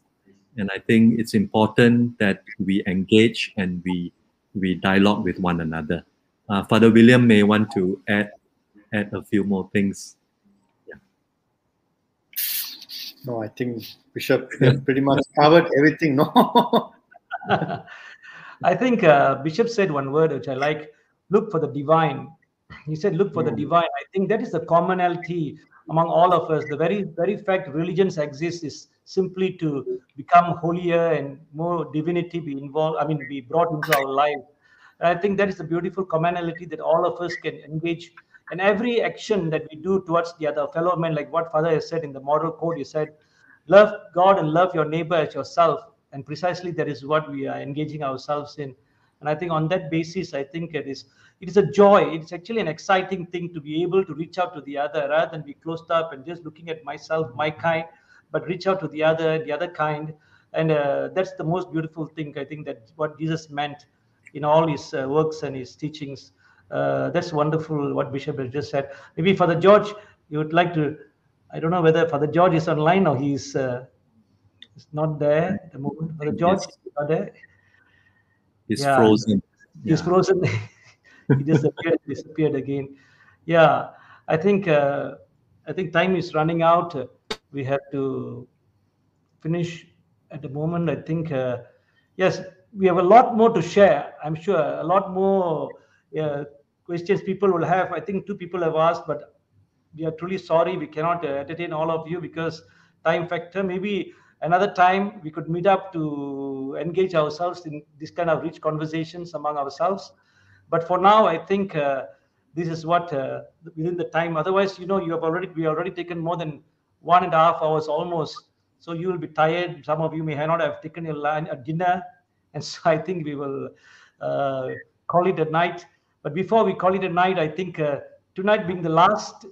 and i think it's important that we engage and we we dialogue with one another uh, Father William may want to add add a few more things. No, I think Bishop pretty much covered everything. No. [laughs] I think uh, Bishop said one word which I like look for the divine. He said, look for the divine. I think that is the commonality among all of us. The very, very fact religions exist is simply to become holier and more divinity be involved, I mean, be brought into our life. And I think that is the beautiful commonality that all of us can engage. And every action that we do towards the other fellow man, like what Father has said in the moral code, he said, love God and love your neighbor as yourself. And precisely that is what we are engaging ourselves in. And I think on that basis, I think it is it is a joy. It's actually an exciting thing to be able to reach out to the other rather than be closed up and just looking at myself, my kind, but reach out to the other, the other kind. And uh, that's the most beautiful thing. I think that what Jesus meant in all his uh, works and his teachings. Uh, that's wonderful what Bishop has just said. Maybe Father George, you would like to. I don't know whether Father George is online or he's uh, he's not there at the moment. Father George, Yes. is not there. He's Yeah. frozen. He's Yeah. frozen. [laughs] he disappeared. disappeared again. Yeah, I think uh, I think time is running out. We have to finish at the moment. I think uh, yes, we have a lot more to share. I'm sure a lot more uh, questions people will have. I think two people have asked, but we are truly sorry we cannot uh, entertain all of you because time factor. Maybe another time we could meet up to engage ourselves in this kind of rich conversations among ourselves. But for now, I think uh, this is what uh, within the time. Otherwise, you know, you have already we already taken more than one and a half hours almost. So you will be tired. Some of you may not have taken your lunch, uh, dinner, [laughs] and so I think we will uh, call it a night. But before we call it a night, I think uh, tonight being the last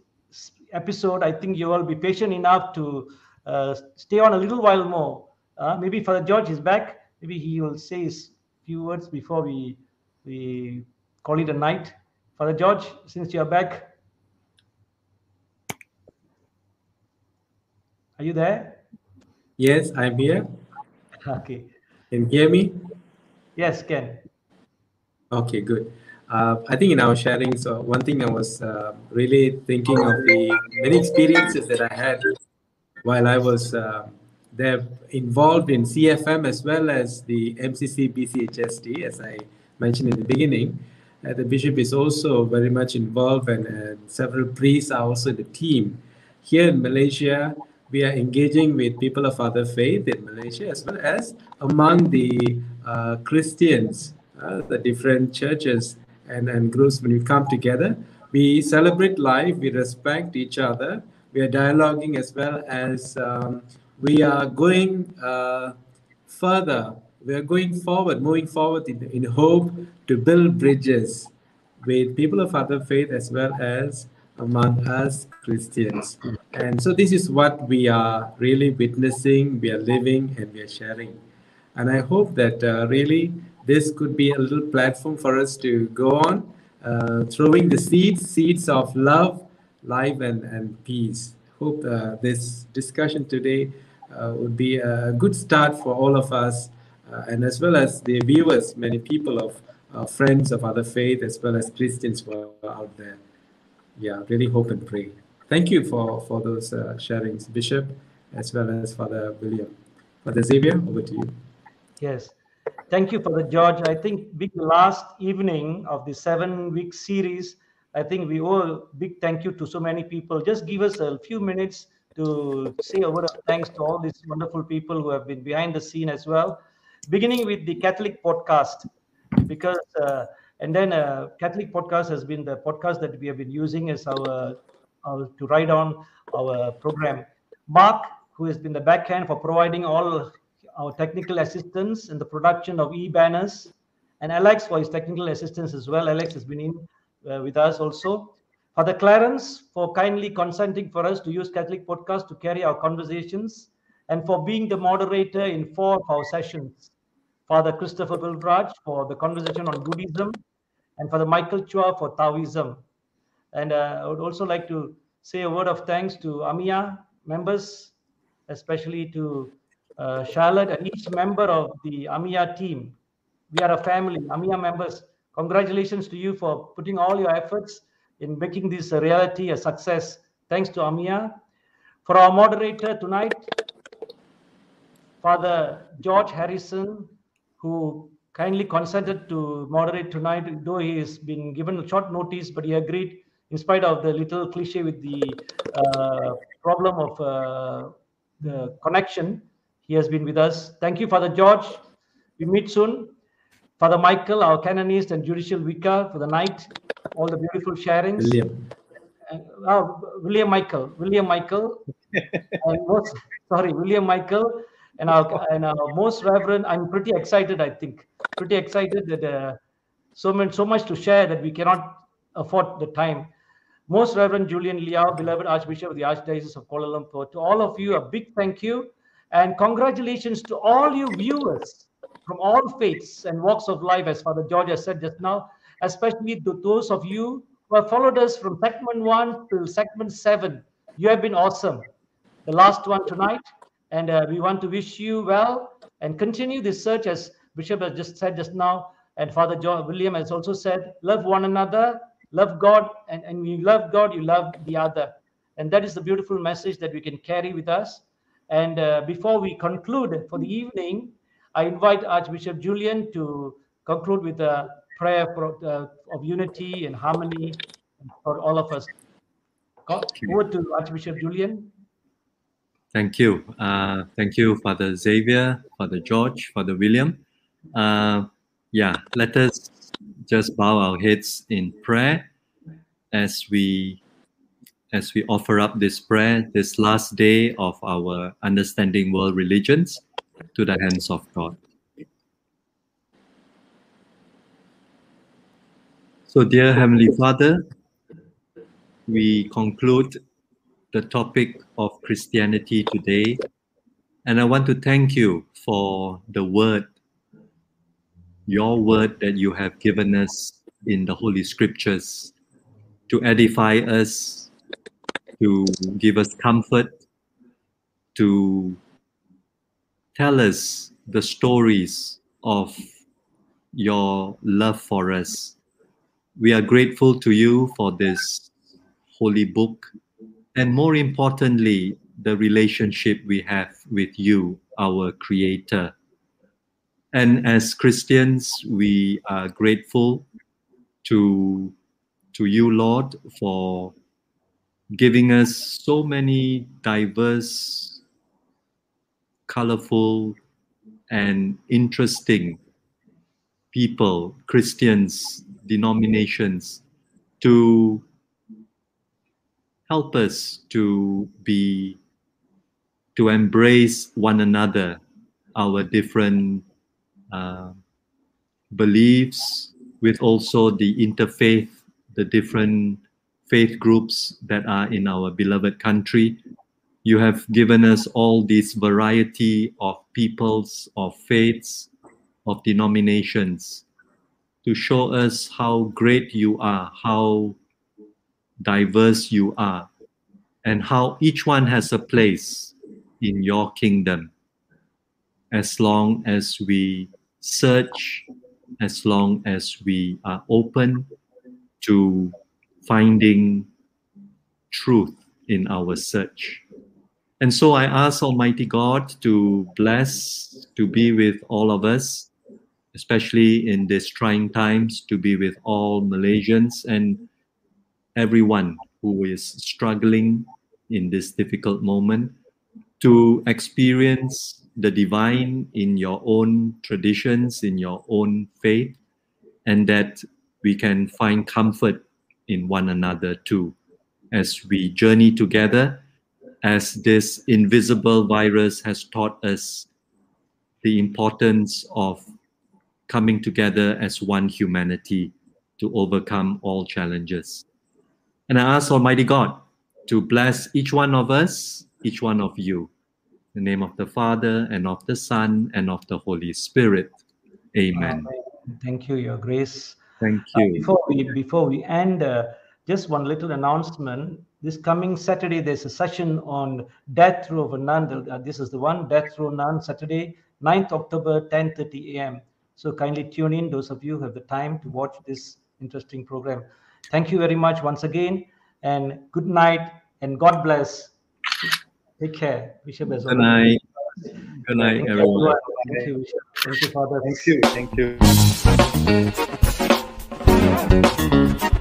episode, I think you will be patient enough to uh, stay on a little while more. Uh, maybe Father George is back. Maybe he will say his few words before we we call it a night. Father George, since you are back, are you there? Yes, I'm here. [laughs] Okay. Can you hear me? Yes, can. Okay, good. Uh, I think in our sharing, so one thing I was uh, really thinking of the many experiences that I had while I was uh, there involved in CFM as well as the MCC BCHST, as I mentioned in the beginning. Uh, the bishop is also very much involved, and, and several priests are also in the team. Here in Malaysia, we are engaging with people of other faith in Malaysia as well as among the uh, Christians, uh, the different churches and, and groups. When we come together, we celebrate life, we respect each other, we are dialoguing as well as um, we are going uh, further. We are going forward, moving forward in, in hope to build bridges with people of other faith as well as among us Christians. And so this is what we are really witnessing, we are living, and we are sharing. And I hope that uh, really this could be a little platform for us to go on, uh, throwing the seeds, seeds of love, life, and, and peace. Hope uh, this discussion today uh, would be a good start for all of us, uh, and as well as the viewers, many people of friends of other faith, as well as Christians who are out there. Yeah, really hope and pray. Thank you for, for those uh, sharings, Bishop, as well as Father William. Father Xavier, over to you. Yes. Thank you, Father George. I think big last evening of the seven week series, I think we owe a big thank you to so many people. Just give us a few minutes to say a word of thanks to all these wonderful people who have been behind the scene as well. Beginning with the Catholic podcast, because uh, and then uh, Catholic podcast has been the podcast that we have been using as our, our to write on our program. Mark, who has been the backhand for providing all our technical assistance in the production of e-banners, and Alex for his technical assistance as well. Alex has been in uh, with us also. Father Clarence for kindly consenting for us to use Catholic Podcast to carry our conversations and for being the moderator in four of our sessions. Father Christopher Wilraj for the conversation on Buddhism and Father Michael Chua for Taoism. And uh, I would also like to say a word of thanks to AMIA members, especially to uh, Charlotte and each member of the AMIA team. We are a family. AMIA members, congratulations to you for putting all your efforts in making this a reality, a success. Thanks to AMIA. For our moderator tonight, Father George Harrison, who kindly consented to moderate tonight, though he has been given a short notice, but he agreed in spite of the little cliche with the uh, problem of uh, the connection. He has been with us. Thank you, Father George. We meet soon. Father Michael, our canonist and judicial vicar for the night, all the beautiful sharings. William. Uh, oh, William Michael, William Michael, [laughs] most, sorry, William Michael, and our and our most reverend. I'm pretty excited. I think pretty excited that uh, so much so much to share that we cannot afford the time. Most Reverend Julian Leow, beloved Archbishop of the Archdiocese of Kuala Lumpur, to all of you, a big thank you and congratulations to all you viewers from all faiths and walks of life, as Father George has said just now, especially to those of you who have followed us from segment one to segment seven. You have been awesome. The last one tonight, and uh, we want to wish you well and continue this search, as Bishop has just said just now, and Father John William has also said, love one another, love God, and, and when you love God, you love the other. And that is the beautiful message that we can carry with us. And uh, before we conclude for the evening, I invite Archbishop Julian to conclude with a prayer for, uh, of unity and harmony for all of us. Over to Archbishop Julian. Thank you. Uh, thank you, Father Xavier, Father George, Father William. Uh, yeah, let us just bow our heads in prayer as we as we offer up this prayer this last day of our understanding world religions to the hands of God. So, dear Heavenly Father, we conclude the topic of Christianity today. And I want to thank you for the word, your word that you have given us in the Holy Scriptures to edify us, to give us comfort, to tell us the stories of your love for us. We are grateful to you for this holy book and more importantly, the relationship we have with you, our Creator. And as Christians, we are grateful to, to you, Lord, for giving us so many diverse, colorful, and interesting people, Christians, denominations, to help us to be to embrace one another our different uh, beliefs with also the interfaith the different faith groups that are in our beloved country. You have given us all this variety of peoples of faiths of denominations to show us how great you are how diverse you are and how each one has a place in your kingdom. As long as we search as long as we are open to finding truth in our search. And so i ask almighty god to bless to be with all of us especially in these trying times to be with all malaysians and everyone who is struggling in this difficult moment to experience the divine in your own traditions, in your own faith, and that we can find comfort in one another too as we journey together, as this invisible virus has taught us the importance of coming together as one humanity to overcome all challenges. And I ask Almighty God to bless each one of us, each one of you. In the name of the Father, and of the Son, and of the Holy Spirit. Amen. Thank you, Your Grace. Thank Uh, you. before we before we end, uh, just one little announcement. This coming Saturday, there's a session on death row of a nun. Uh, this is the one death row nun Saturday, 9th October, 10:30 a.m. So kindly tune in. Those of you who have the time to watch this interesting program. Thank you very much once again, and good night and God bless. Take care, Bishop. as Good night. Good night, Thank you, everyone. Thank you, Bishop. Thank you, Father. Thank you. Thank you.